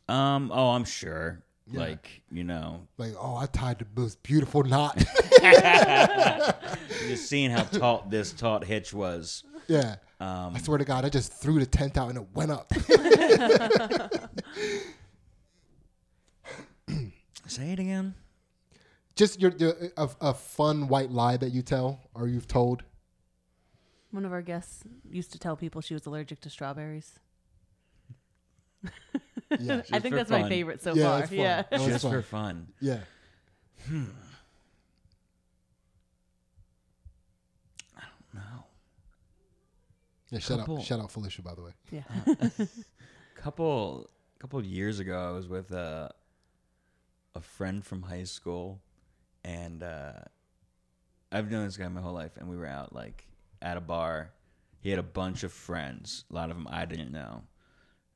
Um. Oh, I'm sure. Like you know, Like, oh, I tied the most beautiful knot. <laughs> <laughs> just seeing how taut this taut hitch was. yeah. Um. I swear to God, I just threw the tent out and it went up. <laughs> Say it again. Just your, your a, a fun white lie that you tell or you've told. One of our guests used to tell people she was allergic to strawberries. Yeah. <laughs> I think for that's my favorite so Yeah, far. Yeah. Oh, it's Just fun. for fun. Yeah. No. Yeah. Shout Couple- out, shout out Felicia, by the way. Yeah. <laughs> Couple couple of years ago, I was with uh, a friend from high school, and uh, I've known this guy my whole life, and we were out like at a bar. He had a bunch of friends, a lot of them I didn't know,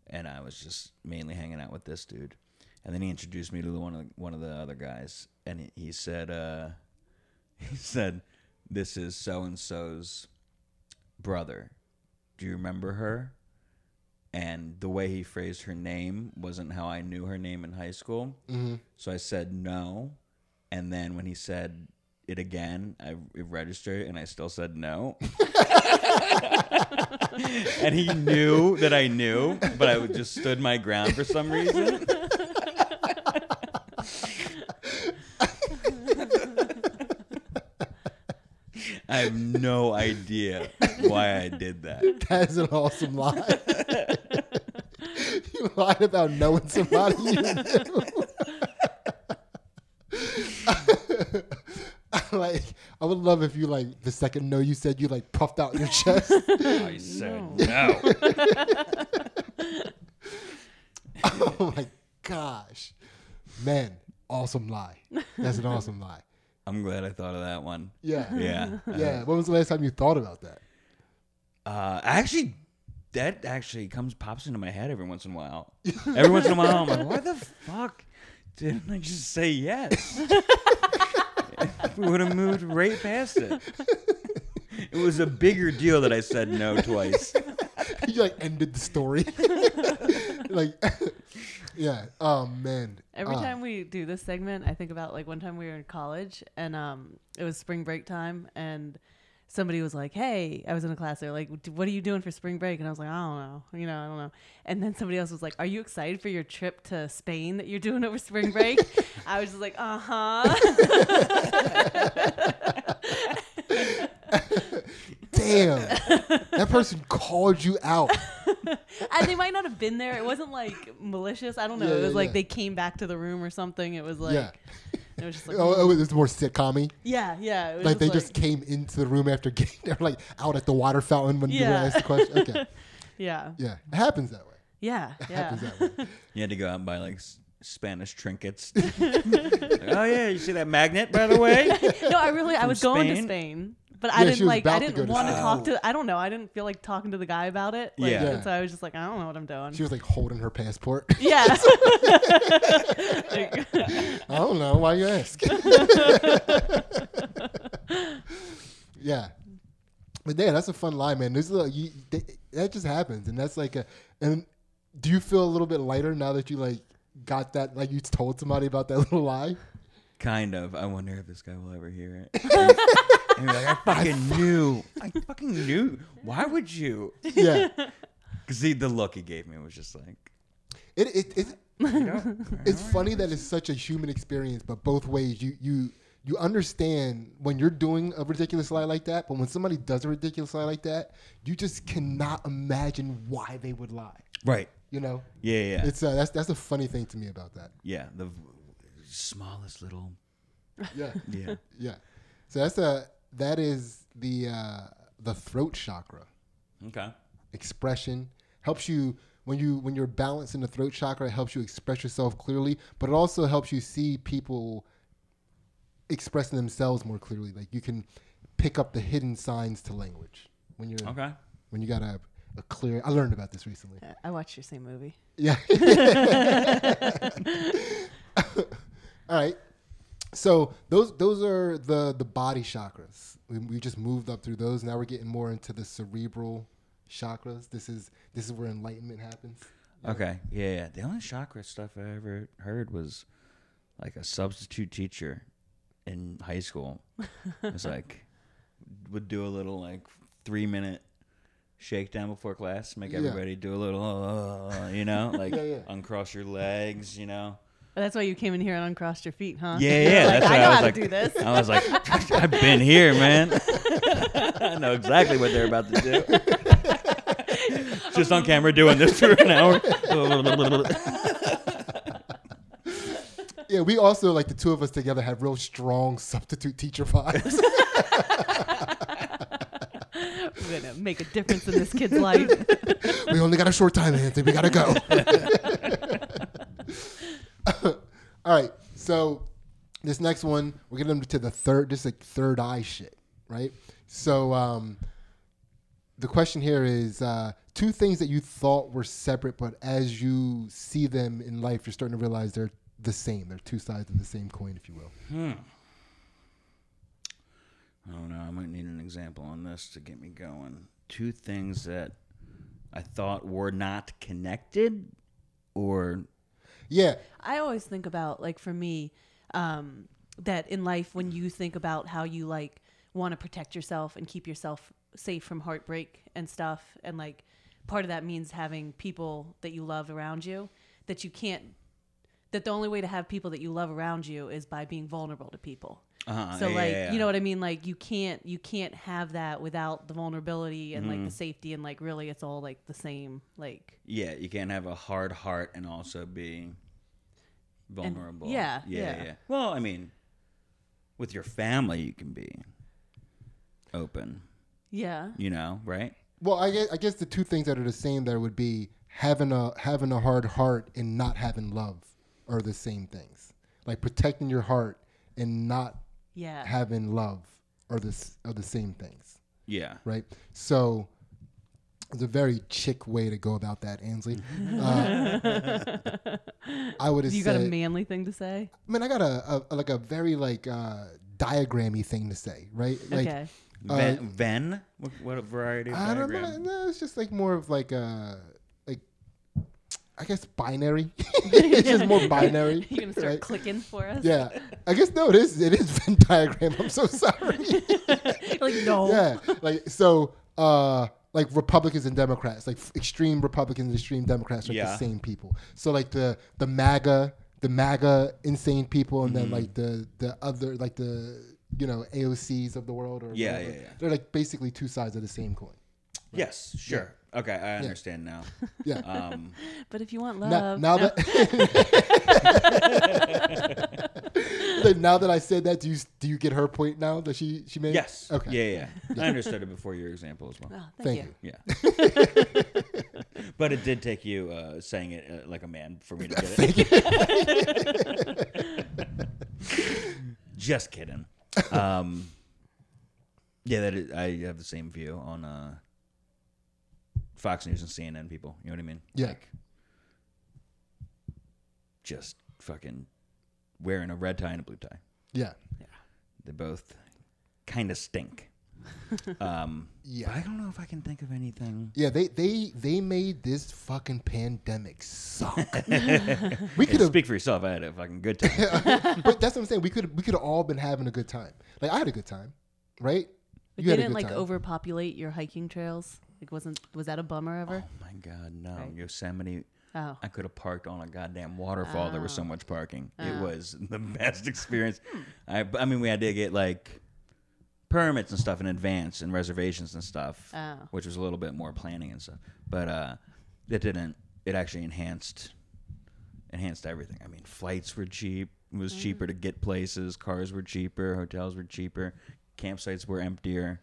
and I was just mainly hanging out with this dude. And then he introduced me to the- one of the, one of the other guys, and he, he said, uh, <laughs> he said, "This is so and so's brother. Do you remember her?" And the way he phrased her name wasn't how I knew her name in high school. Mm-hmm. So I said no. And then when he said it again, I registered and I still said no. <laughs> and he knew that I knew, but I just stood my ground for some reason. <laughs> I have no idea why I did that. That is an awesome lie. <laughs> you lied about knowing somebody you knew. Like, I would love if you like the second no you said you like puffed out your chest. <laughs> I said no. <laughs> oh my gosh, man, awesome lie. That's an awesome lie. I'm glad I thought of that one. Yeah, Yeah. yeah. When was the last time you thought about that? Uh, actually, that actually comes pops into my head every once in a while. <laughs> Every once in a while, I'm like, why the fuck didn't I just say yes? <laughs> we would have moved right past it. It was a bigger deal that I said no twice. <laughs> you like ended the story. <laughs> like, yeah. Oh man. Every Uh, time we do this segment, I think about like one time we were in college and um, it was spring break time and somebody was like, "Hey," I was in a class. They're like, "What are you doing for spring break?" And I was like, "I don't know, you know, I don't know." And then somebody else was like, "Are you excited for your trip to Spain that you're doing over spring break?" <laughs> I was just like, "Uh huh." Damn. that person called you out. and they might not have been there. It wasn't like malicious. I don't know. Yeah, it was yeah, like yeah. they came back to the room or something. It was like yeah. it was just like Oh, oh it was more sitcom yeah, yeah. It was Like they just just came into the room after <laughs> getting there, like out at the water fountain when you were asked the question. Okay. <laughs> yeah, Yeah. It happens that way. yeah, It yeah. happens that <laughs> way. You had to go out and buy like s- Spanish trinkets. Like, oh yeah, you see that magnet by the way? no, I really I From was going to Spain? Spain. But Yeah, I she didn't was like. I about to didn't go to want to sleep. talk to. I don't know. I didn't feel like talking to the guy about it. Like, Yeah. And so I was just like, I don't know what I'm doing. She was like holding her passport. <laughs> yeah. <laughs> <laughs> I don't know why you ask. yeah, but yeah, that's a fun lie, man. This is a, you, th- that just happens, and that's like a. And do you feel a little bit lighter now that you like got that? Like you told somebody about that little lie. Kind of. I wonder if this guy will ever hear it. And be like, I <laughs> fucking knew. I fucking knew. Why would you? Yeah, <laughs> Because the, the look he gave me was just like, it it, it you know, it's funny that it's such a human experience, but both ways you you you understand when you're doing a ridiculous lie like that, but when somebody does a ridiculous lie like that, you just cannot imagine why they would lie. right. You know, Yeah, yeah. it's uh, that's that's a funny thing to me about that. yeah, the v- smallest little. Yeah, Yeah. yeah. So that's a that is the uh, the throat chakra Okay. expression helps you when you when you're balanced in the throat chakra. It helps you express yourself clearly, but it also helps you see people expressing themselves more clearly. Like you can pick up the hidden signs to language when you're Okay. when you got a, a clear. I learned about this recently. I watched your same movie. Yeah. <laughs> <laughs> <laughs> All right. So those those are the the body chakras. We, we just moved up through those. Now we're getting more into the cerebral chakras. This is this is where enlightenment happens. Okay. Yeah, yeah. The only chakra stuff I ever heard was like a substitute teacher in high school. It's like <laughs> would do a little like three minute shakedown before class, make Yeah. everybody do a little, uh, <laughs> you know, <laughs> like Yeah, yeah. uncross your legs, you know. But that's why you came in here and uncrossed your feet, huh? Yeah, <laughs> yeah. Like, that's I know I was how like. to do this. I was like, <laughs> I've been here, man. <laughs> I know exactly what they're about to do. Just on camera doing this for an hour. Yeah, we also like the two of us together have real strong substitute teacher vibes. We're gonna make a difference in this kid's life. we only got a short time, Anthony. We gotta go. <laughs> All right. So this next one, we're getting to the third, just like third eye shit, right? So um, the question here is uh, two things that you thought were separate, but as you see them in life, you're starting to realize they're the same. They're two sides of the same coin, if you will. Hmm. Oh no, I might need an example on this to get me going. Two things that I thought were not connected, or Yeah. I always think about like for me, um, that in life when you think about how you like want to protect yourself and keep yourself safe from heartbreak and stuff, and like part of that means having people that you love around you that you can't. That the only way to have people that you love around you is by being vulnerable to people. Uh, So yeah, like yeah, you know what I mean? Like you can't you can't have that without the vulnerability and Mm-hmm. like the safety and like really it's all like the same like yeah, you can't have a hard heart and also be vulnerable. yeah, yeah, yeah. yeah. Well, I mean, with your family, you can be open. yeah You know, right? Well, I guess, I guess the two things that are the same there would be having a having a hard heart and not having love are the same things. Like protecting your heart and not yeah having love are the are the same things, Yeah. right? So it's a very chick way to go about that, Ansley. <laughs> Uh, I would have you said, got a manly thing to say I mean, I got a, a like a very like uh, diagrammy thing to say, right? Like okay Venn, Venn? What, what variety of Uh, I don't know. No, it's just like more of like a like I guess binary. <laughs> <laughs> it's just more binary. you gonna start right? clicking for us Yeah, I guess no. It is. It is <laughs> Venn diagram. I'm so sorry. like no yeah, like so. uh like Republicans and Democrats, like extreme Republicans and extreme Democrats are Yeah. the same people. So like the the MAGA, the MAGA insane people, and then Mm-hmm. like the the other like the you know AOCs of the world or Yeah, whatever. yeah, yeah. They're like basically two sides of the same coin. Yes, sure. Okay, I understand now. <laughs> Yeah. Um, <laughs> but if you want now, love now no. <laughs> that Like, now that I said that, do you do you get her point now that she she made? yes. Okay. Yeah, yeah. I understood it before your example as well. Oh, thank, Thank you. you. Yeah. but it did take you uh, saying it uh, like a man for me to get it. Just kidding. Um, Yeah, that is, I have the same view on uh, Fox News and CNN people. You know what I mean? Yeah. Like, just fucking wearing a red tie and a blue tie. Yeah. Yeah. They both kind of stink. <laughs> um, Yeah. but I don't know if I can think of anything. Yeah, they they they made this fucking pandemic suck. <laughs> we could have, speak for yourself. I had a fucking good time. <laughs> but that's what I'm saying. We could we could have all been having a good time. Like I had a good time, right? But You they had a didn't good like time. overpopulate your hiking trails. Like, wasn't was that a bummer ever? oh my god, no! Right. Yosemite. Oh, I could have parked on a goddamn waterfall. There was so Oh. much parking. It Oh. was <laughs> the best experience. I, I mean, we had to get like permits and stuff in advance and reservations and stuff, Oh. which was a little bit more planning and stuff. But uh, it didn't. It actually enhanced enhanced everything. I mean, flights were cheap. It was cheaper to get places. Cars were cheaper. Hotels were cheaper. Campsites were emptier.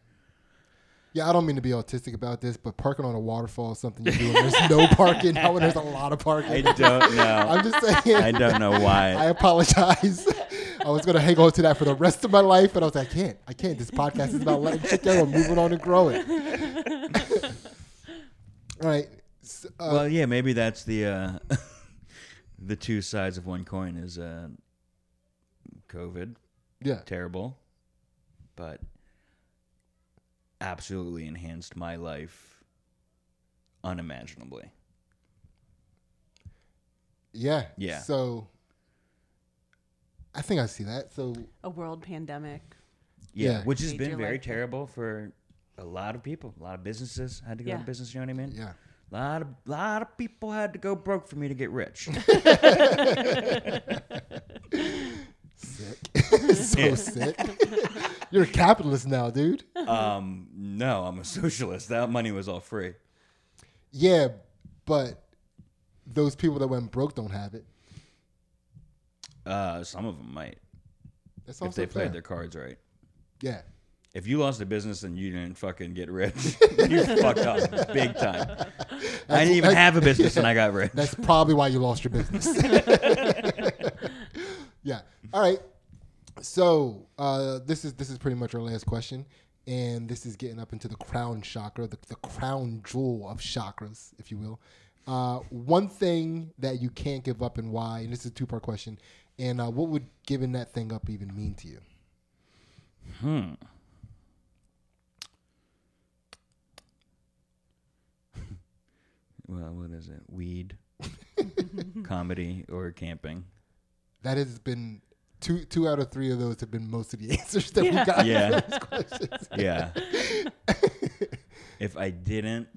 Yeah, I don't mean to be autistic about this, but parking on a waterfall is something you do when there's no parking. Now when there's a lot of parking. I don't know. <laughs> I'm just saying. I don't know why. I apologize. <laughs> I was gonna hang on to that for the rest of my life, but I was like, I can't. I can't. This podcast is about letting shit go and moving on and growing. <laughs> All right. S- uh, well, yeah, maybe that's the uh, the two sides of one coin is uh, COVID, yeah. terrible, but absolutely enhanced my life unimaginably. Yeah. Yeah. So I think I see that. So a world pandemic. Yeah, Yeah. which has been very life- terrible for a lot of people. A lot of businesses had to go out of business. You know what I mean? yeah. A lot of lot of people had to go broke for me to get rich. <laughs> <laughs> Sick. <laughs> so sick. You're a capitalist now, dude. um, no, I'm a <laughs> socialist. That money was all free. Yeah, but those people that went broke don't have it. Uh, some of them might That's if also they fair. played their cards right. Yeah. If you lost a business and you didn't fucking get rich, <laughs> you fucked up big time. I didn't even have a business and I got <laughs> rich. That's probably why you lost your business. yeah. All right. So uh, this is this is pretty much our last question, and this is getting up into the crown chakra, the, the crown jewel of chakras, if you will. Uh, one thing that you can't give up and why, and this is a two part question. And uh, what would giving that thing up even mean to you? Hmm. <laughs> well, what is it? Weed, <laughs> comedy, or camping? That has been two two out of three of those have been most of the <laughs> answers that we got. Yeah. for those questions. <laughs> Yeah. <laughs> if I didn't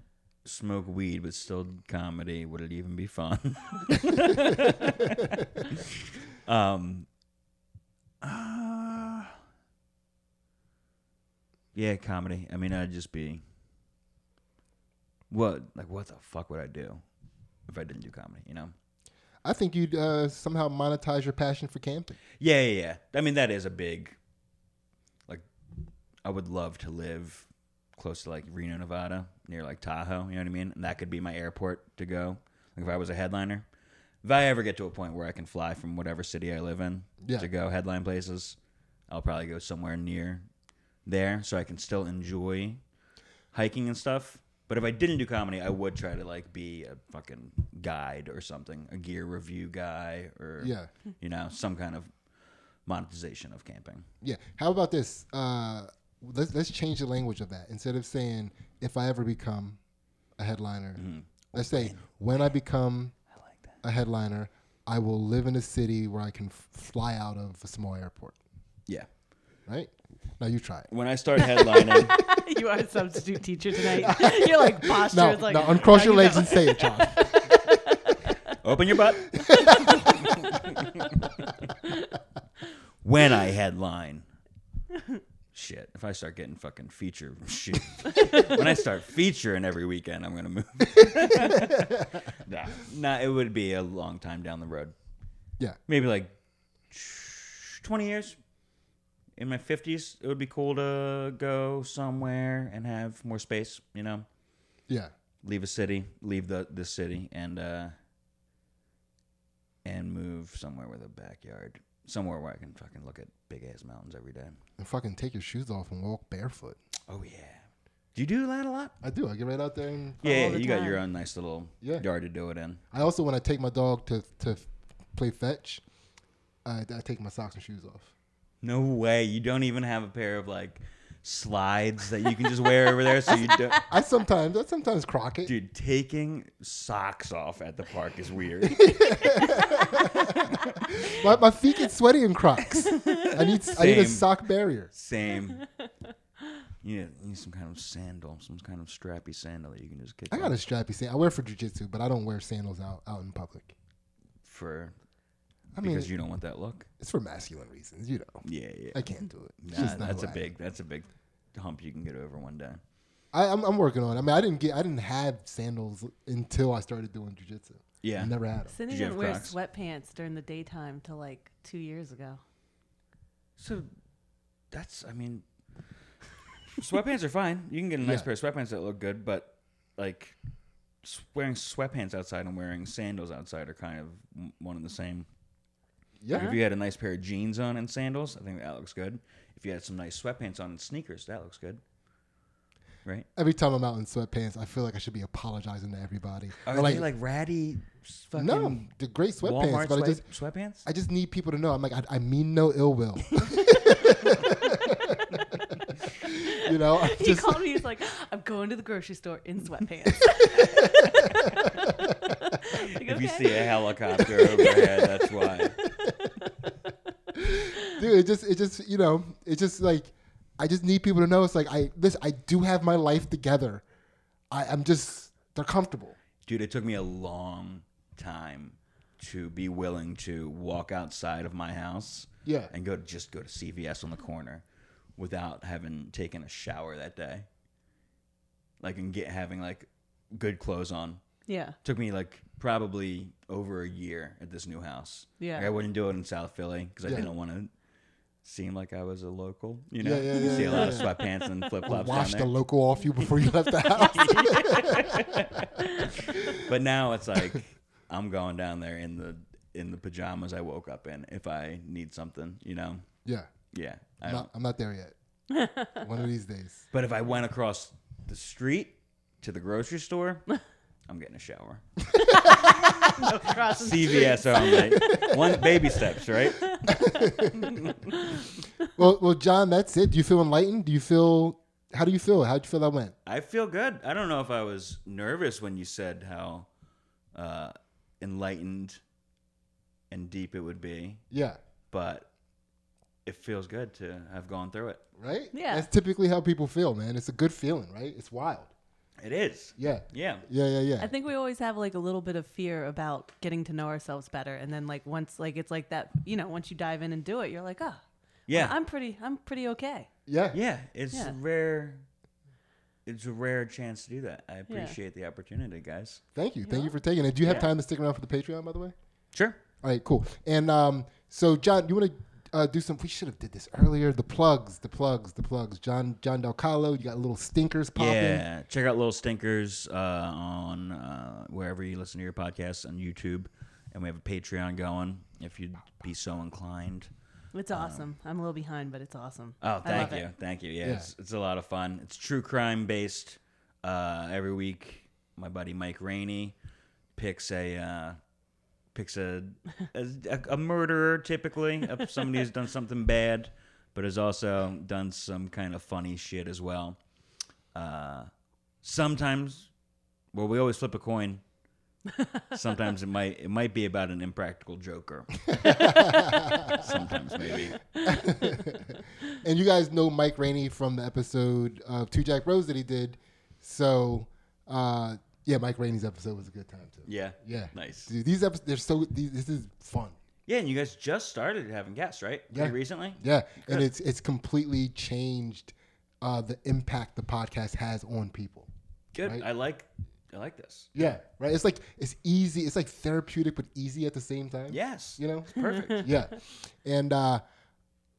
smoke weed but still did comedy, would it even be fun? um. uh, yeah, comedy. I mean, I'd just be. What like what the fuck would I do if I didn't do comedy? You know. I think you'd uh, somehow monetize your passion for camping. Yeah, yeah, yeah. I mean, that is a big. Like, I would love to live close to like Reno, Nevada, near like Tahoe. You know what I mean? And that could be my airport to go. Like, if I was a headliner, if I ever get to a point where I can fly from whatever city I live in Yeah. to go headline places, I'll probably go somewhere near there so I can still enjoy hiking and stuff. But if I didn't do comedy, I would try to like be a fucking guide or something, a gear review guy or Yeah. you know, some kind of monetization of camping. Yeah. How about this? Uh, let's let's change the language of that. Instead of saying if I ever become a headliner, let's say when I become I like that. a headliner, I will live in a city where I can f- fly out of a small airport. Yeah. Right? Now you try it. When I start headlining, <laughs> you are a substitute teacher tonight. <laughs> You're like posture. No, like, no, uncross now your you legs know. and say it, John. <laughs> open your butt. when I headline. Shit, if I start getting fucking feature shit. when I start featuring every weekend, I'm gonna move. nah, nah, it would be a long time down the road. Yeah. Maybe like 20 years. In my 50s, it would be cool to go somewhere and have more space, you know? Yeah. leave a city, leave the the city, and uh, and move somewhere with a backyard, somewhere where I can fucking look at big ass mountains every day. And fucking take your shoes off and walk barefoot. Oh yeah. Do you do that a lot? I do. I get right out there and Yeah, you got your own nice little Yeah. yard to do it in. I also when I take my dog to to play fetch, I, I take my socks and shoes off. No way. You don't even have a pair of like slides that you can just wear over there, so you don't. <laughs> I sometimes I sometimes crock it. Dude, taking socks off at the park is weird. <laughs> My, my feet get sweaty in Crocs. I need I need a Same. sock barrier. Same. You need, you need some kind of sandal, some kind of strappy sandal that you can just kick I got a off strappy sandal. I wear for jujitsu, but I don't wear sandals out out in public. for I mean, because you don't want that look. it's for masculine reasons, you know. Yeah, yeah. I can't do it. It's Nah, just that's a a I am. big that's a big hump you can get over one day. I, I'm, I'm working on. it. I mean, I didn't get I didn't have sandals until I started doing jujitsu. Yeah. I never had them. Cindy Did you didn't wear Crocs? sweatpants during the daytime till like two years ago. So that's I mean sweatpants are fine. You can get a nice Yeah. pair of sweatpants that look good, but like wearing sweatpants outside and wearing sandals outside are kind of one and the same. Yeah. Like if you had a nice pair of jeans on and sandals, I think that looks good. If you had some nice sweatpants on and sneakers, that looks good. Right? Every time I'm out in sweatpants, I feel like I should be apologizing to everybody. Are Or they like ratty fucking no, the great sweatpants, Walmart but I just sweatpants? I just need people to know. I'm like I, I mean no ill will. <laughs> <laughs> you know, I He just called me. He's like, "I'm going to the grocery store in sweatpants." <laughs> Like, If you see a helicopter overhead, that's why. <laughs> dude, it just it just you know, it just like I just need people to know. It's like I this I do have my life together. I, I'm just they're comfortable. Dude, it took me a long time to be willing to walk outside of my house Yeah. and go to, just go to CVS on the corner without having taken a shower that day. Like and get having like good clothes on. Yeah, Took me like probably over a year at this new house. Yeah. Like, I wouldn't do it in South Philly because Yeah. I didn't want to seem like I was a local. You know, Yeah, yeah, you yeah, see a lot yeah. of sweatpants and flip flops down Wash there. the local off you before you left the house. <laughs> <laughs> But now it's like I'm going down there in the in the pajamas I woke up in if I need something, you know. yeah. Yeah, I I'm don't. not, I'm not there yet. <laughs> One of these days. But if I went across the street to the grocery store, I'm getting a shower. <laughs> Crossing CVS only. <laughs> One baby steps, right? <laughs> Well, well, John, that's it. Do you feel enlightened? Do you feel? How do you feel? How do you feel that went? I feel good. I don't know if I was nervous when you said how uh, enlightened and deep it would be, Yeah. but it feels good to have gone through it. Right. Yeah. That's typically how people feel, man. It's a good feeling, right? It's wild. It is. Yeah. Yeah. Yeah. Yeah. Yeah. I think we always have like a little bit of fear about getting to know ourselves better, and then like once like it's like that, you know, once you dive in and do it, you're like, oh, Yeah. I'm pretty, I'm pretty okay. yeah. Yeah, it's Yeah. rare. It's a rare chance to do that. I appreciate the opportunity, guys. Thank you. Thank you for taking it. Do you have Yeah. time to stick around for the Patreon, by the way? Sure. All right, cool. And um, so John, do you want to uh, do some? We should have did this earlier. The plugs, the plugs, the plugs. John John Del Calo, you got little stinkers popping. Yeah, check out Little Stinkers uh, on uh, wherever you listen to your podcasts on YouTube, and we have a Patreon going if you'd be so inclined. It's awesome. I'm a little behind, but it's awesome. Oh, thank you, it. thank you. Yeah, Yeah. It's, it's a lot of fun. It's true crime based. Uh, every week, my buddy Mike Rainey picks a uh, picks a, a a murderer, typically of somebody who's done something bad, but has also done some kind of funny shit as well. Uh, sometimes, well, we always flip a coin. Sometimes it might it might be about an impractical joker. <laughs> Sometimes maybe. <laughs> And you guys know Mike Rainey from the episode of Two Jack Bros that he did. So uh, yeah, Mike Rainey's episode was a good time too. Yeah. Yeah. Nice. Dude, these episodes they're so these, this is fun. Yeah, and you guys just started having guests, right? Pretty Yeah. recently. Yeah, and it's it's completely changed uh, the impact the podcast has on people. Good. Right. I like. I like this. Yeah, right. It's like it's easy. It's like therapeutic, but easy at the same time. Yes. you know. Perfect. <laughs> yeah, and uh,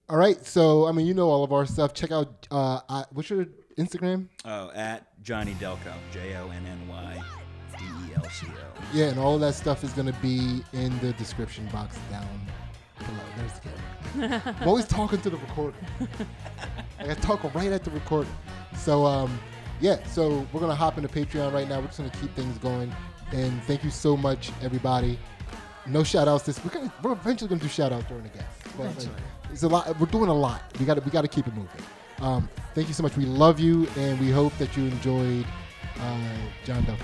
all right. So I mean, you know all of our stuff. Check out uh, uh what's your Instagram? Oh, at Johnny Delco, J O N N Y D E L C O. Yeah, and all that stuff is going to be in the description box down below. There's the camera. <laughs> I'm always talking to the recorder. <laughs> I talk right at the recorder. So, um, yeah, so we're going to hop into Patreon right now. We're just going to keep things going. And thank you so much, everybody. No shout outs this we're, gonna, we're eventually going to do shout outs during the guest. But, like, it's a lot. We're doing a lot. We got to we got to keep it moving. Um, thank you so much. We love you, and we hope that you enjoyed uh, John Del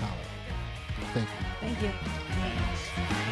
Thank you. Thank you.